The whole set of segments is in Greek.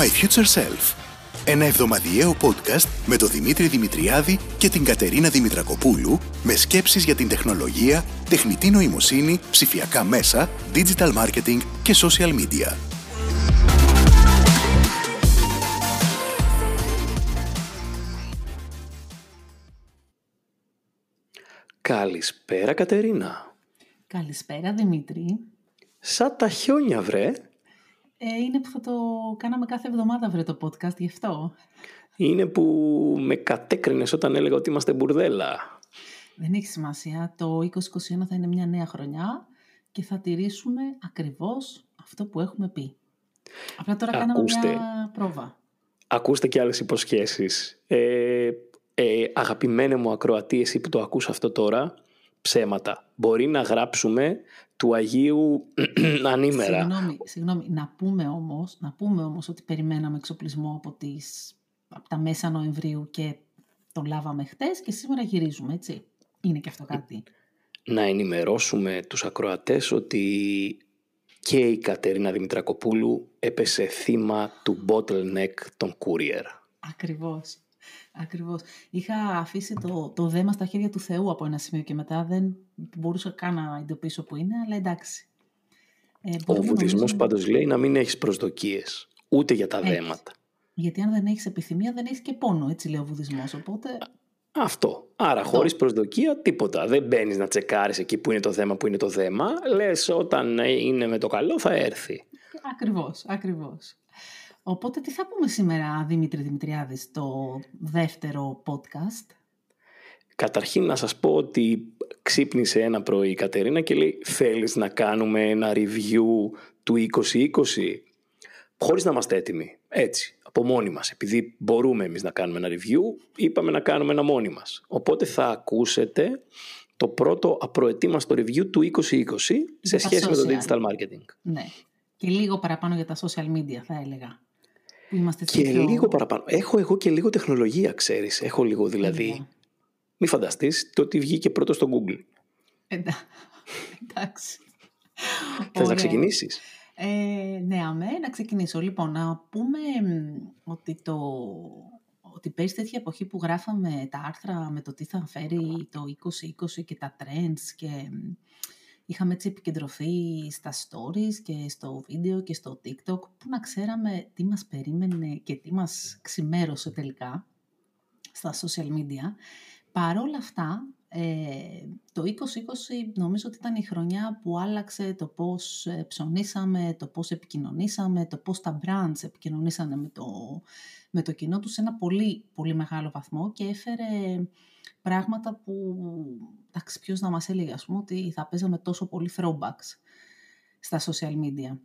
to My Future Self. Ένα εβδομαδιαίο podcast με τον Δημήτρη Δημητριάδη και την Κατερίνα Δημητρακοπούλου με σκέψεις για την τεχνολογία, τεχνητή νοημοσύνη, ψηφιακά μέσα, digital marketing και social media. Καλησπέρα Κατερίνα. Καλησπέρα Δημήτρη. Σαν τα χιόνια βρε. Ε, είναι που θα το κάναμε κάθε εβδομάδα βρε το podcast γι' αυτό. Είναι που με κατέκρινες όταν έλεγα ότι είμαστε μπουρδέλα. Δεν έχει σημασία. Το 2021 θα είναι μια νέα χρονιά και θα τηρήσουμε ακριβώς αυτό που έχουμε πει. Απλά τώρα κάναμε μια πρόβα. Ακούστε και άλλες υποσχέσεις. Ε, ε, αγαπημένε μου ακροατή, εσύ που το ακούς αυτό τώρα, ψέματα. Μπορεί να γράψουμε του Αγίου ανήμερα. Συγγνώμη, συγγνώμη. Να, πούμε όμως, να πούμε όμως ότι περιμέναμε εξοπλισμό από, τις, από τα μέσα Νοεμβρίου και τον λάβαμε χτες και σήμερα γυρίζουμε, έτσι. Είναι και αυτό κάτι. Να ενημερώσουμε τους ακροατές ότι και η Κατερίνα Δημητρακοπούλου έπεσε θύμα του bottleneck των courier. Ακριβώς. Ακριβώς. Είχα αφήσει το, το δέμα στα χέρια του Θεού από ένα σημείο και μετά δεν μπορούσα καν να εντοπίσω που είναι, αλλά εντάξει. Ε, Ο βουδισμός νομίζω... πάντως λέει να μην έχεις προσδοκίες, ούτε για τα Έχεις. δέματα. Γιατί αν δεν έχεις επιθυμία δεν έχεις και πόνο, έτσι λέει ο βουδισμός, οπότε... Αυτό. Άρα χωρίς προσδοκία τίποτα. Δεν μπαίνεις να τσεκάρεις εκεί που είναι το θέμα, που είναι το δέμα. Λες όταν είναι με το καλό θα έρθει. Ακριβώς, ακριβώς. Οπότε τι θα πούμε σήμερα, Δημήτρη Δημητριάδης, στο δεύτερο podcast; Καταρχήν να σας πω ότι ξύπνησε ένα πρωί η Κατερίνα και λέει θέλεις να κάνουμε ένα review του 2020 χωρίς να είμαστε έτοιμοι. Έτσι, από μόνοι μας. Επειδή μπορούμε εμείς να κάνουμε ένα review, είπαμε να κάνουμε ένα μόνοι μας. Οπότε θα ακούσετε το πρώτο απροετοίμαστο review του 2020 σε σχέση με το digital marketing. Ναι. Και λίγο παραπάνω για τα social media θα έλεγα. Είμαστε και πιο... λίγο παραπάνω. Έχω εγώ και λίγο τεχνολογία, ξέρεις. Έχω λίγο δηλαδή. Μη φανταστείς το ότι βγήκε πρώτος στο Google. Εντάξει. Θες να ξεκινήσεις; Ε, ναι, αμέ, να ξεκινήσω. Λοιπόν, να πούμε ότι το ότι πέρυσι τέτοια εποχή που γράφαμε τα άρθρα με το τι θα φέρει το 2020 και τα trends και είχαμε έτσι επικεντρωθεί στα stories και στο βίντεο και στο TikTok που να ξέραμε τι μας περίμενε και τι μας ξημέρωσε τελικά στα social media. Παρόλα αυτά, ε, το 2020 νομίζω ότι ήταν η χρονιά που άλλαξε το πώς ε, ψωνίσαμε, το πώς επικοινωνήσαμε, το πώς τα brands επικοινωνήσανε με το, με το κοινό τους σε ένα πολύ, πολύ μεγάλο βαθμό και έφερε πράγματα που, εντάξει, ποιος να μας έλεγε, ας πούμε, ότι θα παίζαμε τόσο πολύ throwbacks στα social media.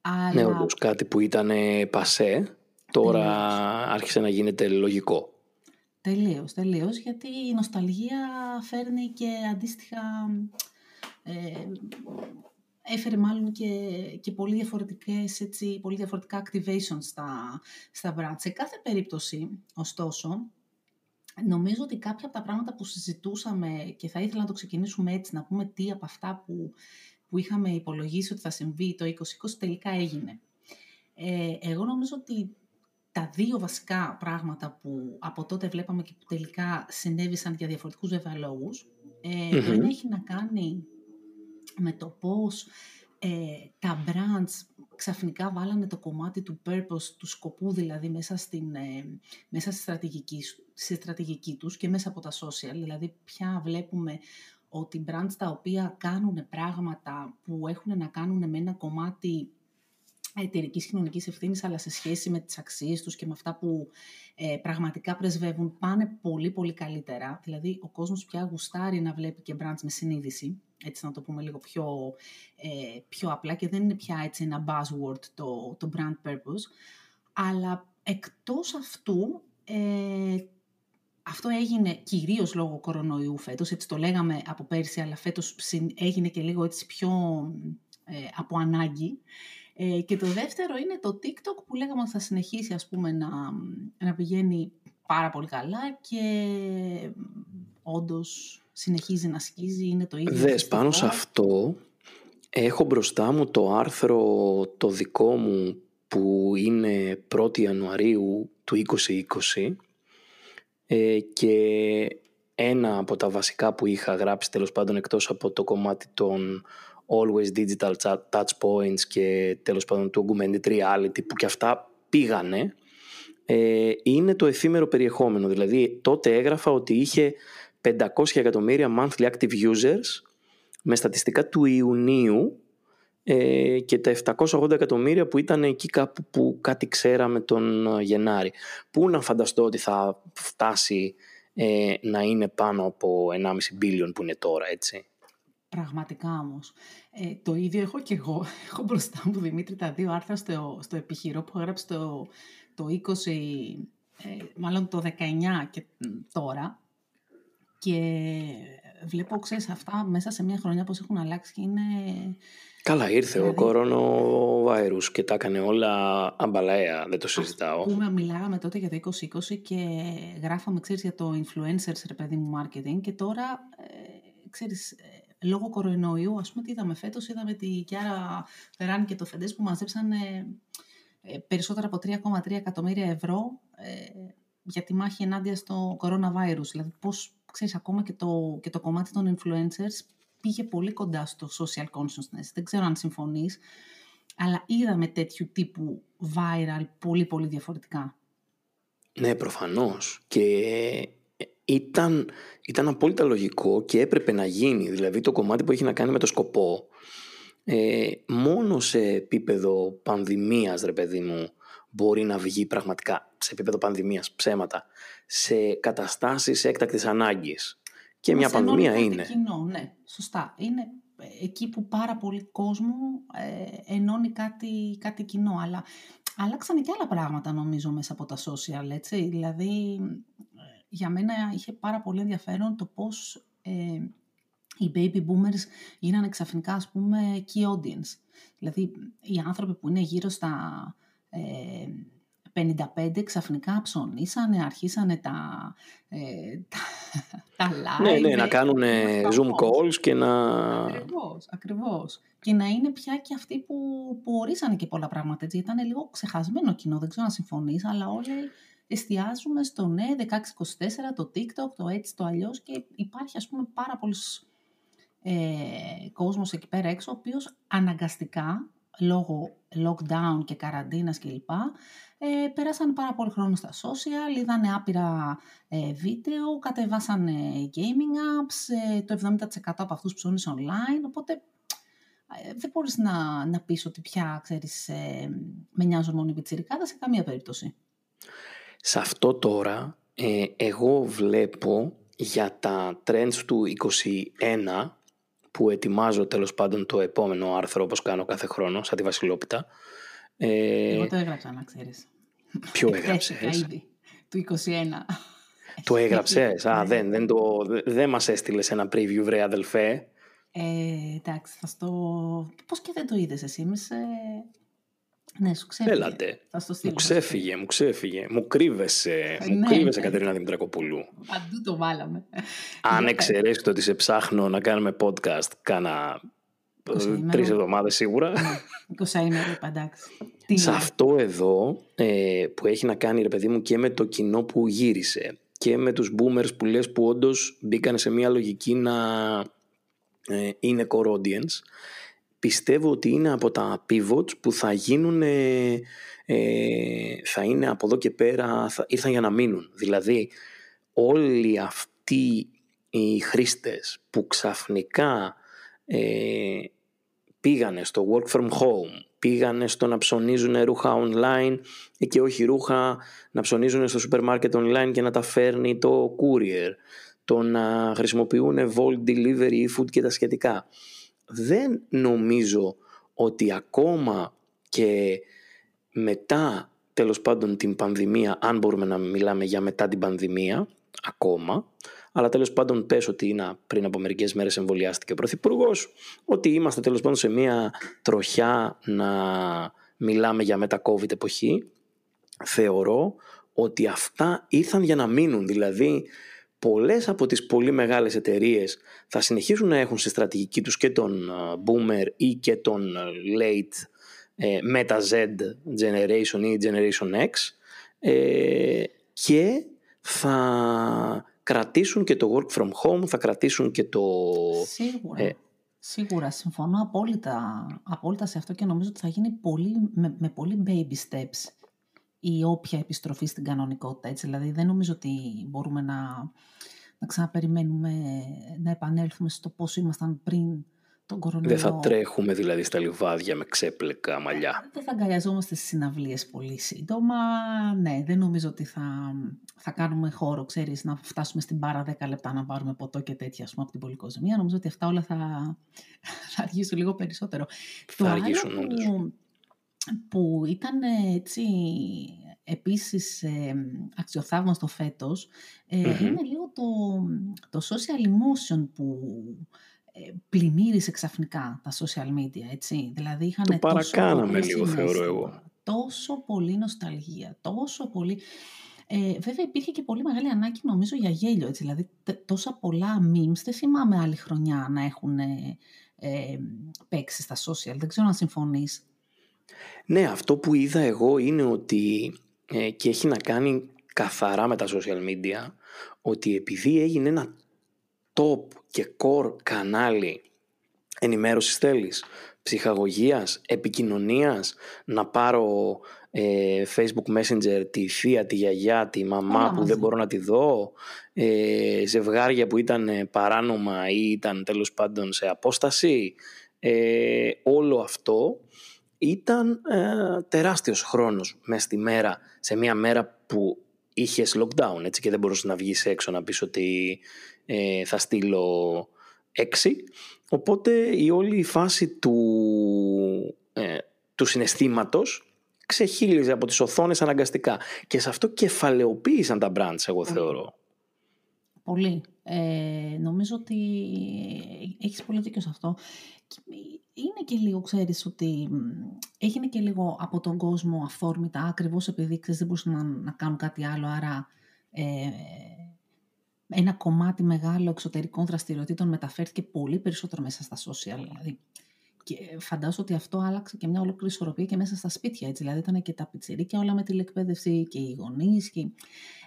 Αλλά... Ναι, όπως κάτι που ήταν πασέ, τώρα άρχισε να γίνεται λογικό. Τελείως, τελείως, γιατί η νοσταλγία φέρνει και αντίστοιχα... Ε, έφερε μάλλον και, και πολύ, διαφορετικές, έτσι, πολύ διαφορετικά activations στα, στα brands. Σε κάθε περίπτωση, ωστόσο, Νομίζω ότι κάποια από τα πράγματα που συζητούσαμε και θα ήθελα να το ξεκινήσουμε έτσι, να πούμε τι από αυτά που, που είχαμε υπολογίσει ότι θα συμβεί το 2020 τελικά έγινε. Ε, εγώ νομίζω ότι τα δύο βασικά πράγματα που από τότε βλέπαμε και που τελικά συνέβησαν για διαφορετικούς βέβαια λόγους, ε, το ένα έχει να κάνει με το πώς ε, τα brands ξαφνικά βάλανε το κομμάτι του purpose, του σκοπού δηλαδή μέσα, στην, ε, μέσα στη, στρατηγική, στη στρατηγική τους και μέσα από τα social. Δηλαδή πια βλέπουμε ότι brands τα οποία κάνουν πράγματα που έχουν να κάνουν με ένα κομμάτι εταιρικής κοινωνικής ευθύνης, αλλά σε σχέση με τις αξίες τους και με αυτά που ε, πραγματικά πρεσβεύουν, πάνε πολύ πολύ καλύτερα. Δηλαδή, ο κόσμος πια γουστάρει να βλέπει και brands με συνείδηση έτσι να το πούμε λίγο πιο, ε, πιο απλά και δεν είναι πια έτσι ένα buzzword το, το brand purpose. Αλλά εκτός αυτού, ε, αυτό έγινε κυρίως λόγω κορονοϊού φέτος, έτσι το λέγαμε από πέρσι, αλλά φέτος έγινε και λίγο έτσι πιο ε, από ανάγκη. Ε, και το δεύτερο είναι το TikTok που λέγαμε ότι θα συνεχίσει ας πούμε να, να πηγαίνει πάρα πολύ καλά και όντως συνεχίζει να σκίζει, είναι το ίδιο. Δες, πάνω σε αυτό έχω μπροστά μου το άρθρο το δικό μου που είναι 1η Ιανουαρίου του 2020 ε, και ένα από τα βασικά που είχα γράψει τέλος πάντων εκτός από το κομμάτι των Always Digital Touch Points και τέλος πάντων του Augmented Reality που και αυτά πήγανε ε, είναι το εφήμερο περιεχόμενο. Δηλαδή τότε έγραφα ότι είχε 500 εκατομμύρια monthly active users με στατιστικά του Ιουνίου ε, και τα 780 εκατομμύρια που ήταν εκεί κάπου που κάτι ξέραμε τον ε, Γενάρη. Πού να φανταστώ ότι θα φτάσει ε, να είναι πάνω από 1,5 billion που είναι τώρα, έτσι. Πραγματικά όμως. Ε, το ίδιο έχω και εγώ. Έχω μπροστά μου, Δημήτρη, τα δύο άρθρα στο, στο επιχειρό που έγραψε το, το 20, ε, μάλλον το 19 και τώρα. Και βλέπω, ξέρεις, αυτά μέσα σε μια χρονιά πώς έχουν αλλάξει και είναι... Καλά, ήρθε δηλαδή, ο κορονοβάιρους και τα έκανε όλα αμπαλαία, δεν το συζητάω. Πούμε, μιλάγαμε τότε για το 2020 και γράφαμε, ξέρεις, για το influencers, ρε παιδί μου, marketing και τώρα, ε, ξέρεις, ε, λόγω κορονοϊού, ας πούμε, τι είδαμε φέτος, είδαμε τη Κιάρα Φεράνη και το Φεντές που μαζέψαν ε, περισσότερα από 3,3 εκατομμύρια ευρώ ε, για τη μάχη ενάντια στο coronavirus. Δηλαδή, πώς, ξέρεις, ακόμα και το, και το κομμάτι των influencers πήγε πολύ κοντά στο social consciousness. Δεν ξέρω αν συμφωνείς, αλλά είδαμε τέτοιου τύπου viral πολύ πολύ διαφορετικά. Ναι, προφανώς. Και ήταν, ήταν απόλυτα λογικό και έπρεπε να γίνει. Δηλαδή το κομμάτι που έχει να κάνει με το σκοπό, ε, μόνο σε επίπεδο πανδημίας, ρε παιδί μου, μπορεί να βγει πραγματικά σε επίπεδο πανδημίας, ψέματα, σε καταστάσεις έκτακτης ανάγκης. Και μια πανδημία είναι. Κοινό, ναι, σωστά. Είναι ε, εκεί που πάρα πολύ κόσμο ε, ενώνει κάτι, κάτι κοινό. Αλλά αλλάξανε και άλλα πράγματα νομίζω μέσα από τα social, έτσι. Δηλαδή για μένα είχε πάρα πολύ ενδιαφέρον το πώς ε, οι baby boomers γίνανε ξαφνικά, ας πούμε, key audience. Δηλαδή, οι άνθρωποι που είναι γύρω στα ε, 55 ξαφνικά ψωνίσανε, αρχίσανε τα, ε, τα, τα live. Ναι, ναι, να κάνουν zoom calls και να... Ακριβώς, ακριβώς. Και να είναι πια και αυτοί που, που ορίσανε και πολλά πράγματα, έτσι. Ήταν λίγο ξεχασμένο κοινό, δεν ξέρω αν συμφωνείς, αλλά όλοι εστιάζουμε στο ναι, 1624, το TikTok, το έτσι, το αλλιώς και υπάρχει ας πούμε πάρα πολλούς ε, κόσμος εκεί πέρα έξω, ο οποίος αναγκαστικά, λόγω lockdown και καραντίνας κλπ, ε, πέρασαν πάρα πολύ χρόνο στα social, είδανε άπειρα ε, βίντεο, κατεβάσανε gaming apps, ε, το 70% από αυτούς ψώνεις online, οπότε ε, δεν μπορείς να, να πεις ότι πια, ξέρεις, ε, με νοιάζουν μόνο οι πιτσιρικάδες σε καμία περίπτωση. Σε αυτό τώρα, ε, εγώ βλέπω για τα trends του 21 που ετοιμάζω τέλος πάντων το επόμενο άρθρο όπως κάνω κάθε χρόνο, σαν τη Βασιλόπιτα. Ε, εγώ το έγραψα να ξέρεις. Ποιο έγραψες; Ήδη, του 21. Το έγραψες; Α, ναι. δεν, δεν, το, δεν μας έστειλες ένα preview βρε αδελφέ. Ε, εντάξει, θα στο... Πώς και δεν το είδες εσύ, είμαι σε... Ναι, σου ξέφυγε. Έλατε. μου ξέφυγε, μου ξέφυγε. Μου κρύβεσαι, μου ναι, κρύβεσαι ναι. Κατερίνα Δημητρακοπούλου. Παντού το βάλαμε. Αν εξαιρέσει το ότι σε ψάχνω να κάνουμε podcast, κάνα τρεις εβδομάδες σίγουρα. 20 ημέρε, εντάξει. Σε αυτό εδώ ε, που έχει να κάνει, ρε παιδί μου, και με το κοινό που γύρισε και με τους boomers που λες που όντως μπήκαν σε μια λογική να ε, είναι core audience πιστεύω ότι είναι από τα pivots που θα γίνουν, ε, θα είναι από εδώ και πέρα, θα, ήρθαν για να μείνουν. Δηλαδή όλοι αυτοί οι χρήστες που ξαφνικά ε, πήγανε στο work from home, πήγανε στο να ψωνίζουν ρούχα online και όχι ρούχα να ψωνίζουν στο σούπερ μάρκετ online και να τα φέρνει το courier, το να χρησιμοποιούν Volt Delivery, food και τα σχετικά δεν νομίζω ότι ακόμα και μετά τέλος πάντων την πανδημία, αν μπορούμε να μιλάμε για μετά την πανδημία, ακόμα, αλλά τέλος πάντων πες ότι είναι πριν από μερικές μέρες εμβολιάστηκε ο Πρωθυπουργός, ότι είμαστε τέλος πάντων σε μια τροχιά να μιλάμε για μετά-COVID εποχή, θεωρώ ότι αυτά ήρθαν για να μείνουν, δηλαδή πολλές από τις πολύ μεγάλες εταιρείες θα συνεχίσουν να έχουν στη στρατηγική τους και τον boomer ή και τον late ε, Meta Z Generation ή Generation X ε, και θα κρατήσουν και το work from home, θα κρατήσουν και το... Σίγουρα. Ε, Σίγουρα, συμφωνώ απόλυτα, απόλυτα σε αυτό και νομίζω ότι θα γίνει πολύ, με, με πολύ baby steps η όποια επιστροφή στην κανονικότητα. Έτσι. Δηλαδή δεν νομίζω ότι μπορούμε να, να ξαναπεριμένουμε να επανέλθουμε στο πώς ήμασταν πριν τον κορονοϊό. Δεν θα τρέχουμε δηλαδή στα λιβάδια με ξέπλεκα μαλλιά. Δεν θα αγκαλιαζόμαστε στις συναυλίες πολύ σύντομα. Ναι, δεν νομίζω ότι θα, θα κάνουμε χώρο, ξέρεις, να φτάσουμε στην πάρα 10 λεπτά να πάρουμε ποτό και τέτοια, πούμε, από την πολυκοσμία. Νομίζω ότι αυτά όλα θα, θα αργήσουν λίγο περισσότερο. Θα αργήσουν, που, που ήταν έτσι επίσης ε, αξιοθαύμαστο φέτος, ε, είναι λίγο το, το social emotion που ε, πλημμύρισε ξαφνικά τα social media, έτσι. Δηλαδή είχαν το παρακάναμε λίγο, θεωρώ εγώ. Τόσο πολύ νοσταλγία, τόσο πολύ... Ε, βέβαια υπήρχε και πολύ μεγάλη ανάγκη νομίζω για γέλιο, έτσι. Δηλαδή τόσα πολλά memes, δεν θυμάμαι άλλη χρονιά να έχουν ε, ε, παίξει στα social. Δεν ξέρω αν συμφωνείς. Ναι, αυτό που είδα εγώ είναι ότι ε, και έχει να κάνει καθαρά με τα social media ότι επειδή έγινε ένα top και core κανάλι ενημέρωσης θέλεις, ψυχαγωγίας, επικοινωνίας, να πάρω ε, Facebook Messenger τη θεία, τη γιαγιά, τη μαμά που δεν μπορώ να τη δω, ε, ζευγάρια που ήταν παράνομα ή ήταν τέλος πάντων σε απόσταση, ε, όλο αυτό ήταν ε, τεράστιος χρόνος μέσα στη μέρα, σε μια μέρα που είχες lockdown έτσι, και δεν μπορούσες να βγεις έξω να πεις ότι ε, θα στείλω έξι. Οπότε η όλη φάση του, ε, του συναισθήματος ξεχύλιζε από τις οθόνες αναγκαστικά. Και σε αυτό κεφαλαιοποίησαν τα brands, εγώ θεωρώ. Πολύ. Ε, νομίζω ότι έχεις πολύ δίκιο σε αυτό. Είναι και λίγο, ξέρεις, ότι έγινε και λίγο από τον κόσμο αυθόρμητα, ακριβώς επειδή ξέρεις, δεν μπορούσαν να, να κάνουν κάτι άλλο, άρα ε, ένα κομμάτι μεγάλο εξωτερικών δραστηριοτήτων μεταφέρθηκε πολύ περισσότερο μέσα στα social. Δηλαδή. Και φαντάζομαι ότι αυτό άλλαξε και μια ολόκληρη ισορροπία και μέσα στα σπίτια. Έτσι. Δηλαδή ήταν και τα πιτσιρίκια όλα με τηλεκπαίδευση και οι γονείς. Και...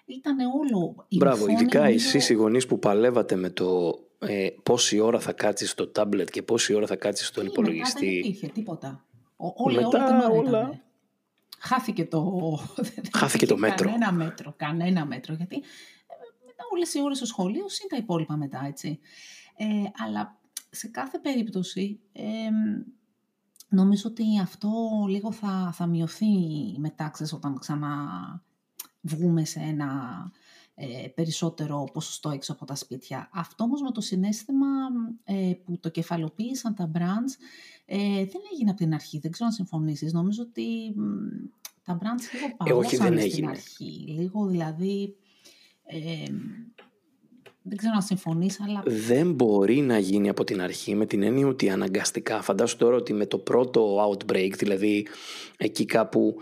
Ήταν όλο. Μπράβο, ειδικά νομίζω... εσείς οι γονείς που παλεύατε με το ε, πόση ώρα θα κάτσεις στο τάμπλετ και πόση ώρα θα κάτσεις στον υπολογιστή. δεν υπήρχε τίποτα. Όλη, μετά, όλα, όλα... Χάθηκε το, Χάθηκε το μέτρο. Κανένα μέτρο, κανένα μέτρο. Γιατί όλες οι ώρες στο σχολείο, συν τα υπόλοιπα μετά, έτσι. Ε, αλλά σε κάθε περίπτωση, ε, νομίζω ότι αυτό λίγο θα, θα μειωθεί μετά, ξέρεις, όταν ξανά βγούμε σε ένα ε, περισσότερο ποσοστό έξω από τα σπίτια. Αυτό όμως με το συνέστημα ε, που το κεφαλοποίησαν τα brands ε, δεν έγινε από την αρχή. Δεν ξέρω αν συμφωνήσεις. Νομίζω ότι τα brands λίγο παγώσαν στην αρχή. Λίγο δηλαδή δεν ξέρω αν συμφωνείς, αλλά. Δεν μπορεί να γίνει από την αρχή με την έννοια ότι αναγκαστικά. Φαντάσου τώρα ότι με το πρώτο outbreak, δηλαδή εκεί κάπου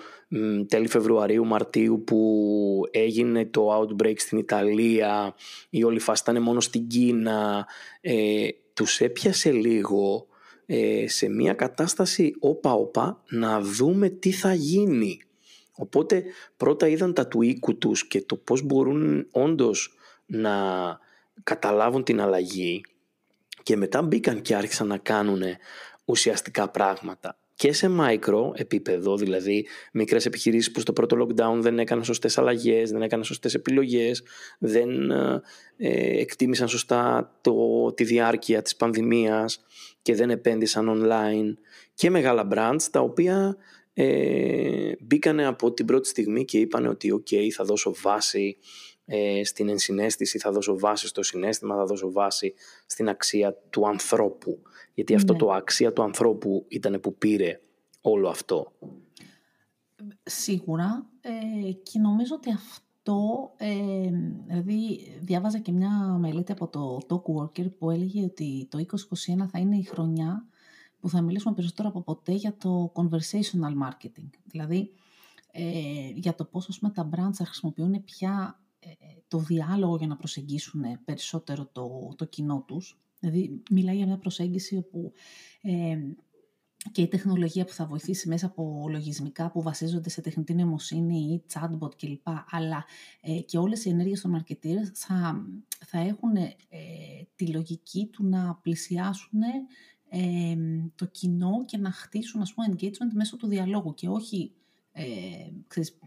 τέλη Φεβρουαρίου, Μαρτίου που έγινε το outbreak στην Ιταλία, η όλη φάση ήταν μόνο στην Κίνα, ε, τους έπιασε λίγο ε, σε μια κατάσταση όπα-όπα να δούμε τι θα γίνει. Οπότε πρώτα είδαν τα του οίκου τους και το πώς μπορούν όντως να καταλάβουν την αλλαγή και μετά μπήκαν και άρχισαν να κάνουν ουσιαστικά πράγματα και σε micro επίπεδο, δηλαδή μικρές επιχειρήσεις που στο πρώτο lockdown δεν έκαναν σωστές αλλαγές, δεν έκαναν σωστές επιλογές, δεν ε, εκτίμησαν σωστά το, τη διάρκεια της πανδημίας και δεν επένδυσαν online και μεγάλα brands τα οποία ε, μπήκανε από την πρώτη στιγμή και είπαν ότι ok θα δώσω βάση ε, στην ενσυναίσθηση, θα δώσω βάση στο συνέστημα, θα δώσω βάση στην αξία του ανθρώπου. Γιατί αυτό ναι. το αξία του ανθρώπου ήταν που πήρε όλο αυτό. Σίγουρα ε, και νομίζω ότι αυτό, ε, δηλαδή διάβαζα και μια μελέτη από το Talk Worker που έλεγε ότι το 2021 θα είναι η χρονιά που θα μιλήσουμε περισσότερο από ποτέ για το conversational marketing. Δηλαδή, ε, για το πώς πούμε, τα brands θα χρησιμοποιούν πια ε, το διάλογο για να προσεγγίσουν περισσότερο το, το κοινό τους. Δηλαδή, μιλάει για μια προσέγγιση όπου ε, και η τεχνολογία που θα βοηθήσει μέσα από λογισμικά που βασίζονται σε τεχνητή νοημοσύνη ή chatbot κλπ. Αλλά ε, και όλες οι ενέργειες των marketeers θα, θα έχουν ε, τη λογική του να πλησιάσουν ε, το κοινό και να χτίσουν ας πούμε, engagement μέσω του διαλόγου και όχι ε, ξέρεις,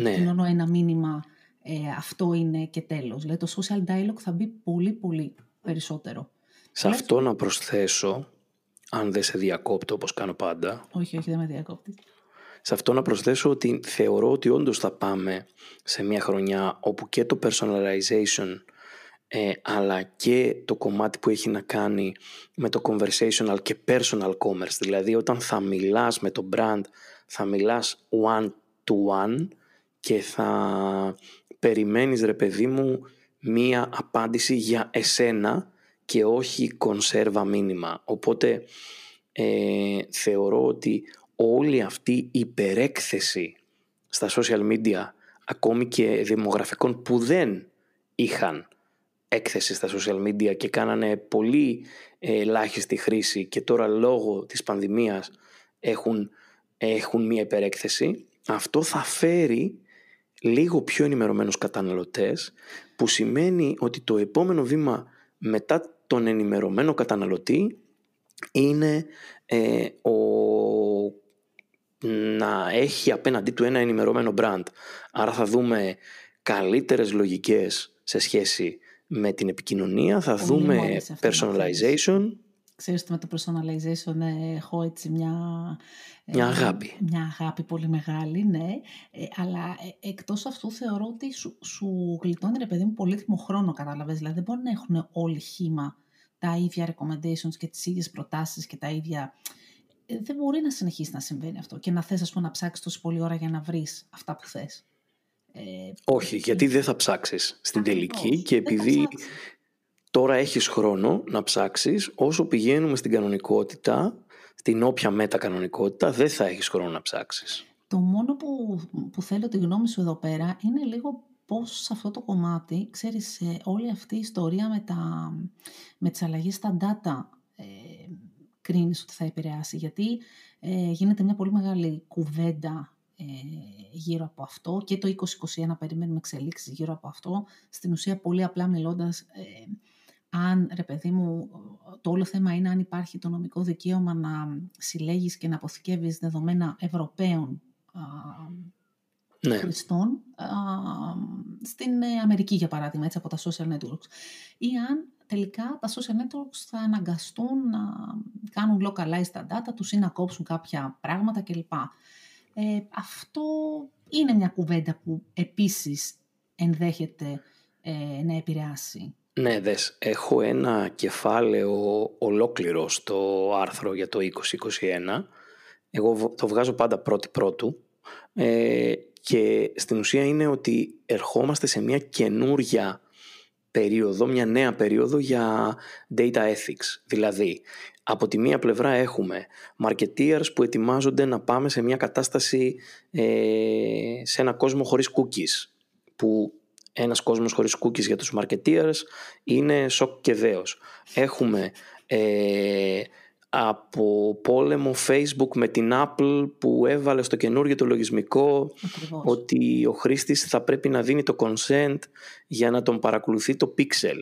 ναι. ένα μήνυμα ε, αυτό είναι και τέλος. Δηλαδή το social dialogue θα μπει πολύ πολύ περισσότερο. Σε αυτό να προσθέσω αν δεν σε διακόπτω όπως κάνω πάντα. Όχι, όχι, δεν με διακόπτει. Σε αυτό να προσθέσω ότι θεωρώ ότι όντως θα πάμε σε μια χρονιά όπου και το personalization ε, αλλά και το κομμάτι που έχει να κάνει με το conversational και personal commerce. Δηλαδή όταν θα μιλάς με το brand, θα μιλάς one to one και θα περιμένεις ρε παιδί μου μία απάντηση για εσένα και όχι κονσέρβα μήνυμα. Οπότε ε, θεωρώ ότι όλη αυτή η υπερέκθεση στα social media ακόμη και δημογραφικών που δεν είχαν έκθεση στα social media και κάνανε πολύ ε, ελάχιστη χρήση και τώρα λόγω της πανδημίας έχουν, έχουν μία υπερέκθεση αυτό θα φέρει λίγο πιο ενημερωμένους καταναλωτές που σημαίνει ότι το επόμενο βήμα μετά τον ενημερωμένο καταναλωτή είναι ε, ο, να έχει απέναντί του ένα ενημερωμένο brand. Άρα θα δούμε καλύτερες λογικές σε σχέση με την επικοινωνία, θα δούμε personalization. Ξέρεις ότι με το personalization ε, έχω έτσι μια... Ε, μια αγάπη. Μια αγάπη πολύ μεγάλη, ναι. Ε, αλλά εκτός αυτού θεωρώ ότι σου, σου γλιτώνει ρε παιδί μου πολύτιμο χρόνο, κατάλαβες. Δηλαδή δεν μπορεί να έχουν όλοι χήμα τα ίδια recommendations και τις ίδιες προτάσεις και τα ίδια... Ε, δεν μπορεί να συνεχίσει να συμβαίνει αυτό και να θες ας πούμε, να ψάξεις τόσο πολλή ώρα για να βρεις αυτά που θες. Ε, Όχι, γιατί δεν θα ψάξεις στην τελική και επειδή τώρα έχεις χρόνο να ψάξεις, όσο πηγαίνουμε στην κανονικότητα, στην όποια μετακανονικότητα, δεν θα έχεις χρόνο να ψάξεις. Το μόνο που, που θέλω τη γνώμη σου εδώ πέρα είναι λίγο πώς σε αυτό το κομμάτι, ξέρεις, ε, όλη αυτή η ιστορία με, τα, με τις αλλαγές στα data ε, κρίνεις ότι θα επηρεάσει. Γιατί ε, γίνεται μια πολύ μεγάλη κουβέντα ε, γύρω από αυτό και το 2021 περιμένουμε εξελίξεις γύρω από αυτό. Στην ουσία πολύ απλά μιλώντας, ε, αν ρε παιδί μου, το όλο θέμα είναι αν υπάρχει το νομικό δικαίωμα να συλλέγεις και να αποθηκεύεις δεδομένα Ευρωπαίων ναι. χρηστών στην ε, Αμερική, για παράδειγμα, έτσι, από τα social networks. Ή αν τελικά τα social networks θα αναγκαστούν να κάνουν localize τα data τους ή να κόψουν κάποια πράγματα κλπ. Ε, αυτό είναι μια κουβέντα που επίσης ενδέχεται ε, να επηρεάσει. Ναι, δες, έχω ένα κεφάλαιο ολόκληρο στο άρθρο για το 2021. Εγώ το βγάζω πάντα πρώτη πρώτου. Ε, και στην ουσία είναι ότι ερχόμαστε σε μια καινούρια περίοδο, μια νέα περίοδο για data ethics. Δηλαδή, από τη μία πλευρά έχουμε marketeers που ετοιμάζονται να πάμε σε μια κατάσταση ε, σε ένα κόσμο χωρίς cookies, που ένας κόσμος χωρίς cookies για τους marketeers είναι σοκ και δέος. Έχουμε ε, από πόλεμο Facebook με την Apple που έβαλε στο καινούργιο το λογισμικό ότι ο χρήστης θα πρέπει να δίνει το consent για να τον παρακολουθεί το pixel.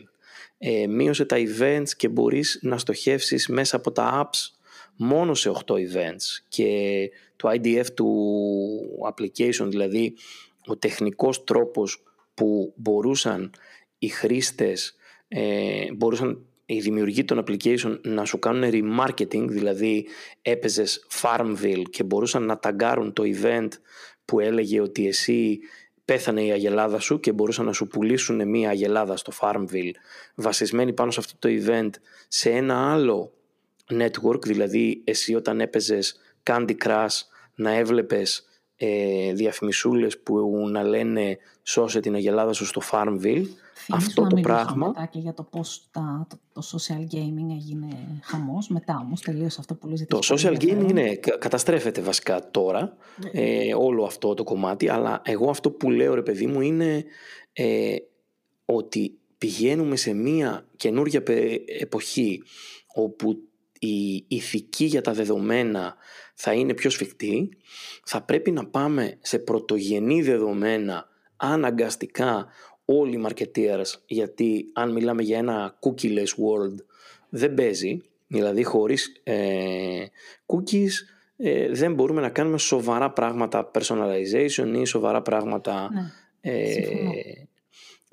Ε, μείωσε τα events και μπορείς να στοχεύσεις μέσα από τα apps μόνο σε 8 events και το IDF του application, δηλαδή ο τεχνικός τρόπος που μπορούσαν οι χρήστες ε, μπορούσαν οι δημιουργοί των application να σου κάνουν remarketing, δηλαδή έπαιζες Farmville και μπορούσαν να ταγκάρουν το event που έλεγε ότι εσύ πέθανε η αγελάδα σου και μπορούσαν να σου πουλήσουν μία αγελάδα στο Farmville βασισμένη πάνω σε αυτό το event σε ένα άλλο network, δηλαδή εσύ όταν έπαιζες Candy Crush να έβλεπες ε, διαφημισούλες που να λένε σώσε την αγελάδα σου στο Farmville αυτό το πράγμα. και για το πώς τα, το, το, social gaming έγινε χαμός. Μετά όμως τελείωσε αυτό που λέει. Το social gaming είναι, καταστρέφεται βασικά τώρα ναι. ε, όλο αυτό το κομμάτι. Αλλά εγώ αυτό που λέω ρε παιδί μου είναι ε, ότι πηγαίνουμε σε μια καινούργια εποχή όπου η ηθική για τα δεδομένα θα είναι πιο σφιχτή, θα πρέπει να πάμε σε πρωτογενή δεδομένα αναγκαστικά όλοι οι marketeers, γιατί αν μιλάμε για ένα cookieless world δεν παίζει, δηλαδή χωρίς ε, cookies ε, δεν μπορούμε να κάνουμε σοβαρά πράγματα personalization ή σοβαρά πράγματα Ναι, ε,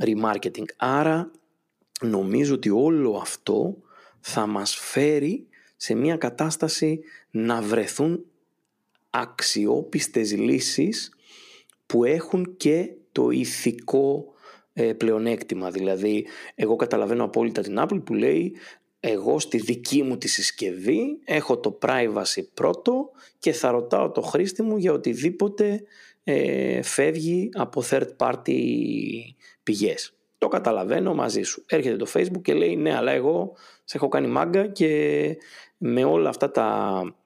remarketing. Άρα νομίζω ότι όλο αυτό θα μας φέρει σε μια κατάσταση να βρεθούν αξιόπιστες λύσεις που έχουν και το ηθικό ε, πλεονέκτημα. Δηλαδή, εγώ καταλαβαίνω απόλυτα την Apple που λέει εγώ στη δική μου τη συσκευή έχω το privacy πρώτο και θα ρωτάω το χρήστη μου για οτιδήποτε ε, φεύγει από third party πηγές. Το καταλαβαίνω μαζί σου. Έρχεται το facebook και λέει ναι αλλά εγώ σε έχω κάνει μάγκα και με όλα αυτά τα ε,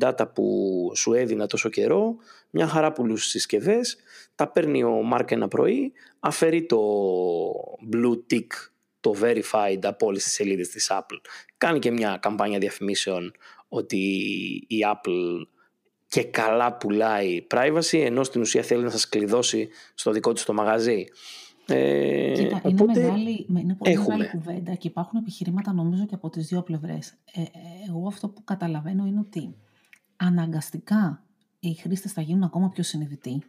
data που σου έδινα τόσο καιρό μια χαρά πουλούς συσκευές τα παίρνει ο Μάρκ ένα πρωί αφαιρεί το blue tick το verified από όλες τις σελίδες της Apple. Κάνει και μια καμπάνια διαφημίσεων ότι η Apple και καλά πουλάει privacy ενώ στην ουσία θέλει να σας κλειδώσει στο δικό της το μαγαζί. Ε, Κοίτα, είναι, μεγάλη, είναι πολύ έχουμε. μεγάλη κουβέντα και υπάρχουν επιχειρήματα νομίζω και από τις δύο πλευρές. Ε, εγώ αυτό που καταλαβαίνω είναι ότι αναγκαστικά οι χρήστες θα γίνουν ακόμα πιο συνειδητοί.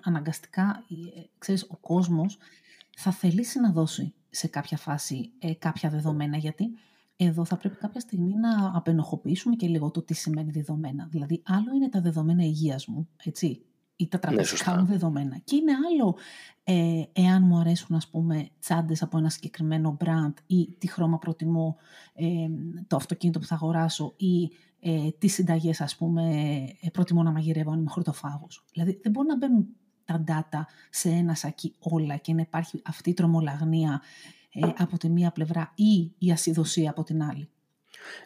Αναγκαστικά, ξέρεις, ο κόσμος θα θελήσει να δώσει σε κάποια φάση ε, κάποια δεδομένα, γιατί εδώ θα πρέπει κάποια στιγμή να απενοχοποιήσουμε και λίγο το τι σημαίνει δεδομένα. Δηλαδή, άλλο είναι τα δεδομένα υγείας μου, έτσι, ή τα ναι, τραπεζικά μου δεδομένα. Και είναι άλλο ε, εάν μου αρέσουν, ας πούμε, τσάντες από ένα συγκεκριμένο brand ή τι χρώμα προτιμώ ε, το αυτοκίνητο που θα αγοράσω ή ε, τις συνταγές, ας πούμε, ε, προτιμώ να μαγειρεύω αν είμαι χορτοφάγος. Δηλαδή, δεν μπορούν να μπαίνουν τα data σε ένα σακί όλα και να υπάρχει αυτή η τρομολαγνία ε, από τη μία πλευρά ή η ασυδοσία από την άλλη.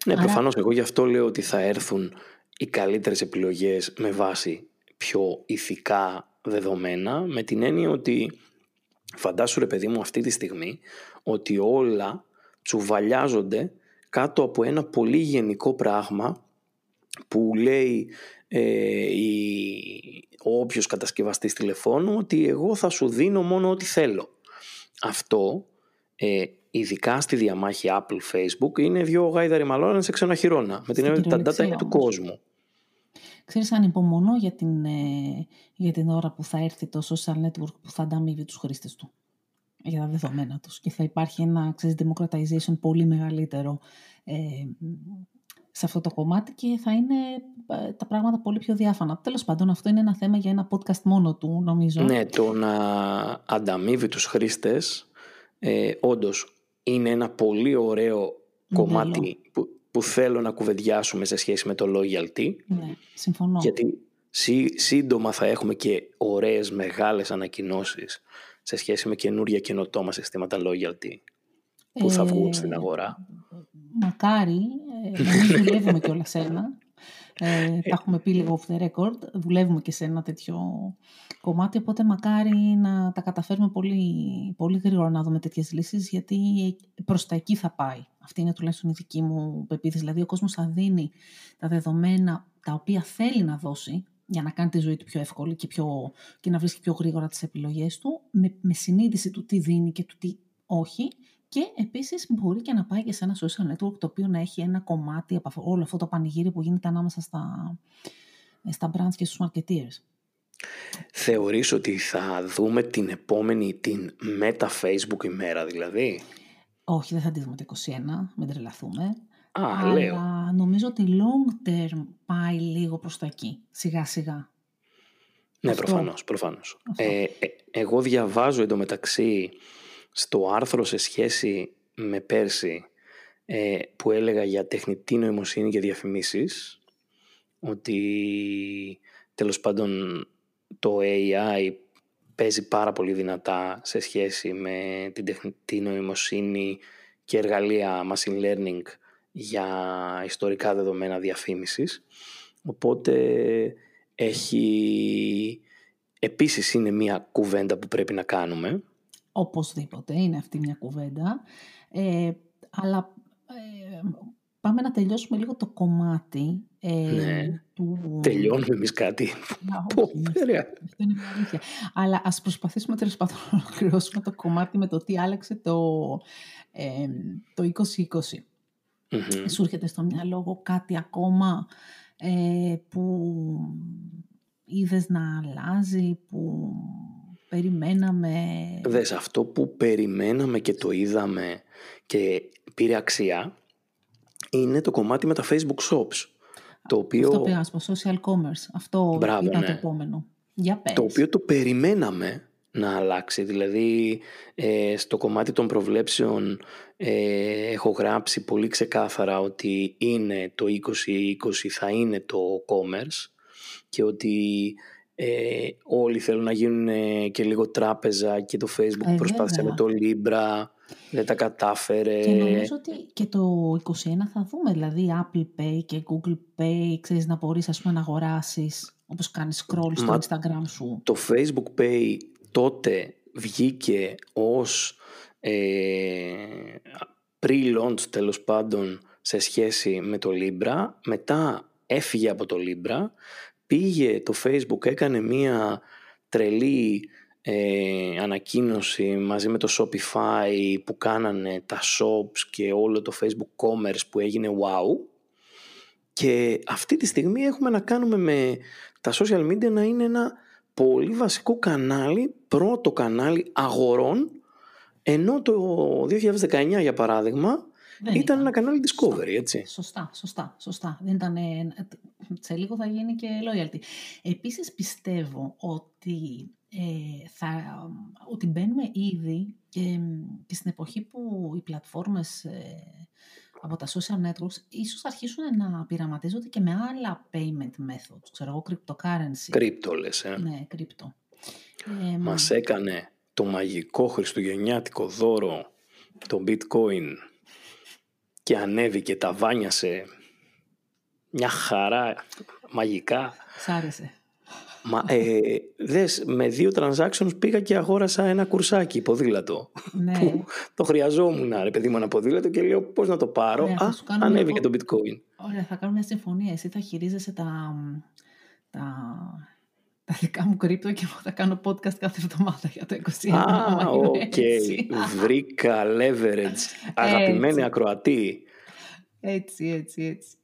Ναι, Άρα... προφανώς εγώ γι' αυτό λέω ότι θα έρθουν οι καλύτερες επιλογές με βάση πιο ηθικά δεδομένα, με την έννοια ότι φαντάσου ρε παιδί μου αυτή τη στιγμή ότι όλα τσουβαλιάζονται κάτω από ένα πολύ γενικό πράγμα που λέει ε, η, ο όποιος κατασκευαστής τηλεφώνου ότι εγώ θα σου δίνω μόνο ό,τι θέλω. Αυτό, ε, ειδικά στη διαμάχη Apple Facebook, είναι δύο γάιδαροι μαλώνα σε ξένα χειρόνα. Με την έννοια τα data είναι του κόσμου. Ξέρεις, ανυπομονώ για την, ε, για την ώρα που θα έρθει το social network που θα ανταμείβει τους χρήστες του για τα δεδομένα τους και θα υπάρχει ένα ξέρεις, democratization πολύ μεγαλύτερο ε, σε αυτό το κομμάτι και θα είναι ε, τα πράγματα πολύ πιο διάφανα. Τέλος πάντων, αυτό είναι ένα θέμα για ένα podcast μόνο του, νομίζω. Ναι, το να ανταμείβει τους χρήστες, ε, όντως, είναι ένα πολύ ωραίο κομμάτι που, που θέλω να κουβεντιάσουμε σε σχέση με το loyalty. Ναι, συμφωνώ. Γιατί σύντομα θα έχουμε και ωραίες μεγάλες ανακοινώσεις σε σχέση με καινούρια καινοτόμα συστήματα loyalty που θα βγουν στην ε, αγορά μακάρι, ε, να μην δουλεύουμε κιόλας σε ένα. Ε, τα έχουμε πει λίγο off the record. Δουλεύουμε και σε ένα τέτοιο κομμάτι, οπότε μακάρι να τα καταφέρουμε πολύ, πολύ γρήγορα να δούμε τέτοιες λύσεις, γιατί προς τα εκεί θα πάει. Αυτή είναι τουλάχιστον η δική μου πεποίθηση. Δηλαδή, ο κόσμος θα δίνει τα δεδομένα τα οποία θέλει να δώσει για να κάνει τη ζωή του πιο εύκολη και, πιο, και να βρίσκει πιο γρήγορα τις επιλογές του, με, με συνείδηση του τι δίνει και του τι όχι και επίσης μπορεί και να πάει και σε ένα social network το οποίο να έχει ένα κομμάτι από όλο αυτό το πανηγύρι που γίνεται ανάμεσα στα, στα brands και στους marketeers. Θεωρείς ότι θα δούμε την επόμενη, την Meta Facebook ημέρα δηλαδή; Όχι, δεν θα τη δούμε το 21, μην τρελαθούμε. Α, αλλά λέω. νομίζω ότι long term πάει λίγο προς τα εκεί, σιγά σιγά. Ναι, Αυτό. προφανώς, προφανώς. Ε, ε, εγώ διαβάζω εντωμεταξύ στο άρθρο σε σχέση με πέρσι ε, που έλεγα για τεχνητή νοημοσύνη και διαφημίσεις ότι τέλος πάντων το AI παίζει πάρα πολύ δυνατά σε σχέση με την τεχνητή νοημοσύνη και εργαλεία machine learning για ιστορικά δεδομένα διαφήμισης. Οπότε έχει... Επίσης είναι μια κουβέντα που πρέπει να κάνουμε Οπωσδήποτε, είναι αυτή μια κουβέντα. Ε, αλλά ε, πάμε πάμε να τελειώσουμε λίγο το κομμάτι ε, Ναι. του... Τελειώνουμε εμείς κάτι. Να, Πω, όχι, ωραία. Αυτό είναι μια αλήθεια. Αλλά ας προσπαθήσουμε τέλος πάντων να ολοκληρώσουμε το κομμάτι με το τι άλλαξε το, ε, το 2020. Μμμ. Σου έρχεται στο μυαλό κάτι ακόμα ε, που είδες να αλλάζει, που περιμέναμε; Δες, αυτό που περιμέναμε και το είδαμε και πήρε αξία είναι το κομμάτι με τα Facebook Shops. Το οποίο, Αυτό πήγα να σου πω, social commerce. Αυτό Μπράβο, ήταν ναι. το επόμενο. Για πες. το οποίο το περιμέναμε να αλλάξει. Δηλαδή, ε, στο κομμάτι των προβλέψεων ε, έχω γράψει πολύ ξεκάθαρα ότι είναι το 2020 θα είναι το commerce και ότι ε, όλοι θέλουν να γίνουν ε, και λίγο τράπεζα και το Facebook Ε, προσπάθησε βέβαια. με το Libra, δεν τα κατάφερε. Και νομίζω ότι και το 21 θα δούμε, δηλαδή Apple Pay και Google Pay, ξέρεις, να μπορείς ας πούμε να αγοράσεις όπως κάνεις scroll στο Μα- Instagram σου. Το Facebook Pay τότε βγήκε ως ε, pre-launch τέλος πάντων σε σχέση με το Libra. Μετά έφυγε από το Libra, πήγε το Facebook, έκανε μία τρελή ε, ανακοίνωση μαζί με το Shopify που κάνανε τα shops και όλο το Facebook Commerce που έγινε wow. Και αυτή τη στιγμή έχουμε να κάνουμε με τα social media να είναι ένα πολύ βασικό κανάλι, πρώτο κανάλι αγορών, ενώ το 2019 για παράδειγμα Δεν ήταν ένα κανάλι discovery, έτσι. Σωστά, σωστά, σωστά. Δεν ήταν, ε, σε λίγο θα γίνει και loyalty. Επίσης πιστεύω ότι, ε, θα, ότι μπαίνουμε ήδη και, και στην εποχή που οι πλατφόρμες ε, από τα social networks ίσως αρχίσουν να πειραματίζονται και με άλλα payment methods, ξέρω εγώ, cryptocurrency. Κρύπτο λες, ε. Ναι, κρύπτο. Ε, Μας έκανε το μαγικό χριστουγεννιάτικο δώρο το bitcoin και ανέβηκε, τα βάνιασε μια χαρά μαγικά. Σ' άρεσε. Μα, ε, δες, με δύο transactions πήγα και αγόρασα ένα κουρσάκι ποδήλατο. ναι. Που το χρειαζόμουν, ρε παιδί μου, ένα ποδήλατο και λέω πώς να το πάρω; Ωραία, θα Α, σου κάνουμε ανέβηκε λοιπόν- το bitcoin. Ωραία, θα κάνουμε μια συμφωνία. Εσύ θα χειρίζεσαι τα, τα, τα δικά μου crypto και εγώ θα κάνω podcast κάθε εβδομάδα για το 21. Α, άμα είναι οκ. έτσι. Βρήκα leverage. Αγαπημένη Έτσι. ακροατή. Έτσι, έτσι, έτσι.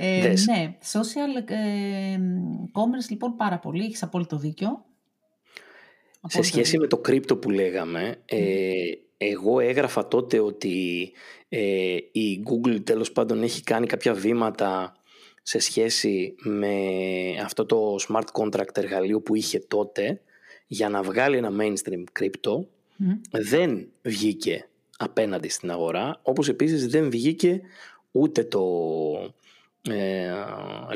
Ε, Δες. ναι, social ε, commerce λοιπόν πάρα πολύ, έχεις απόλυτο δίκιο. Σε Απόλυτο σχέση δίκιο. με το κρύπτο που λέγαμε, ε, εγώ έγραφα τότε ότι ε, η Google τέλος πάντων έχει κάνει κάποια βήματα σε σχέση με αυτό το smart contract εργαλείο που είχε τότε για να βγάλει ένα mainstream κρύπτο. Μμ. Δεν βγήκε απέναντι στην αγορά, όπως επίσης δεν βγήκε ούτε το ε,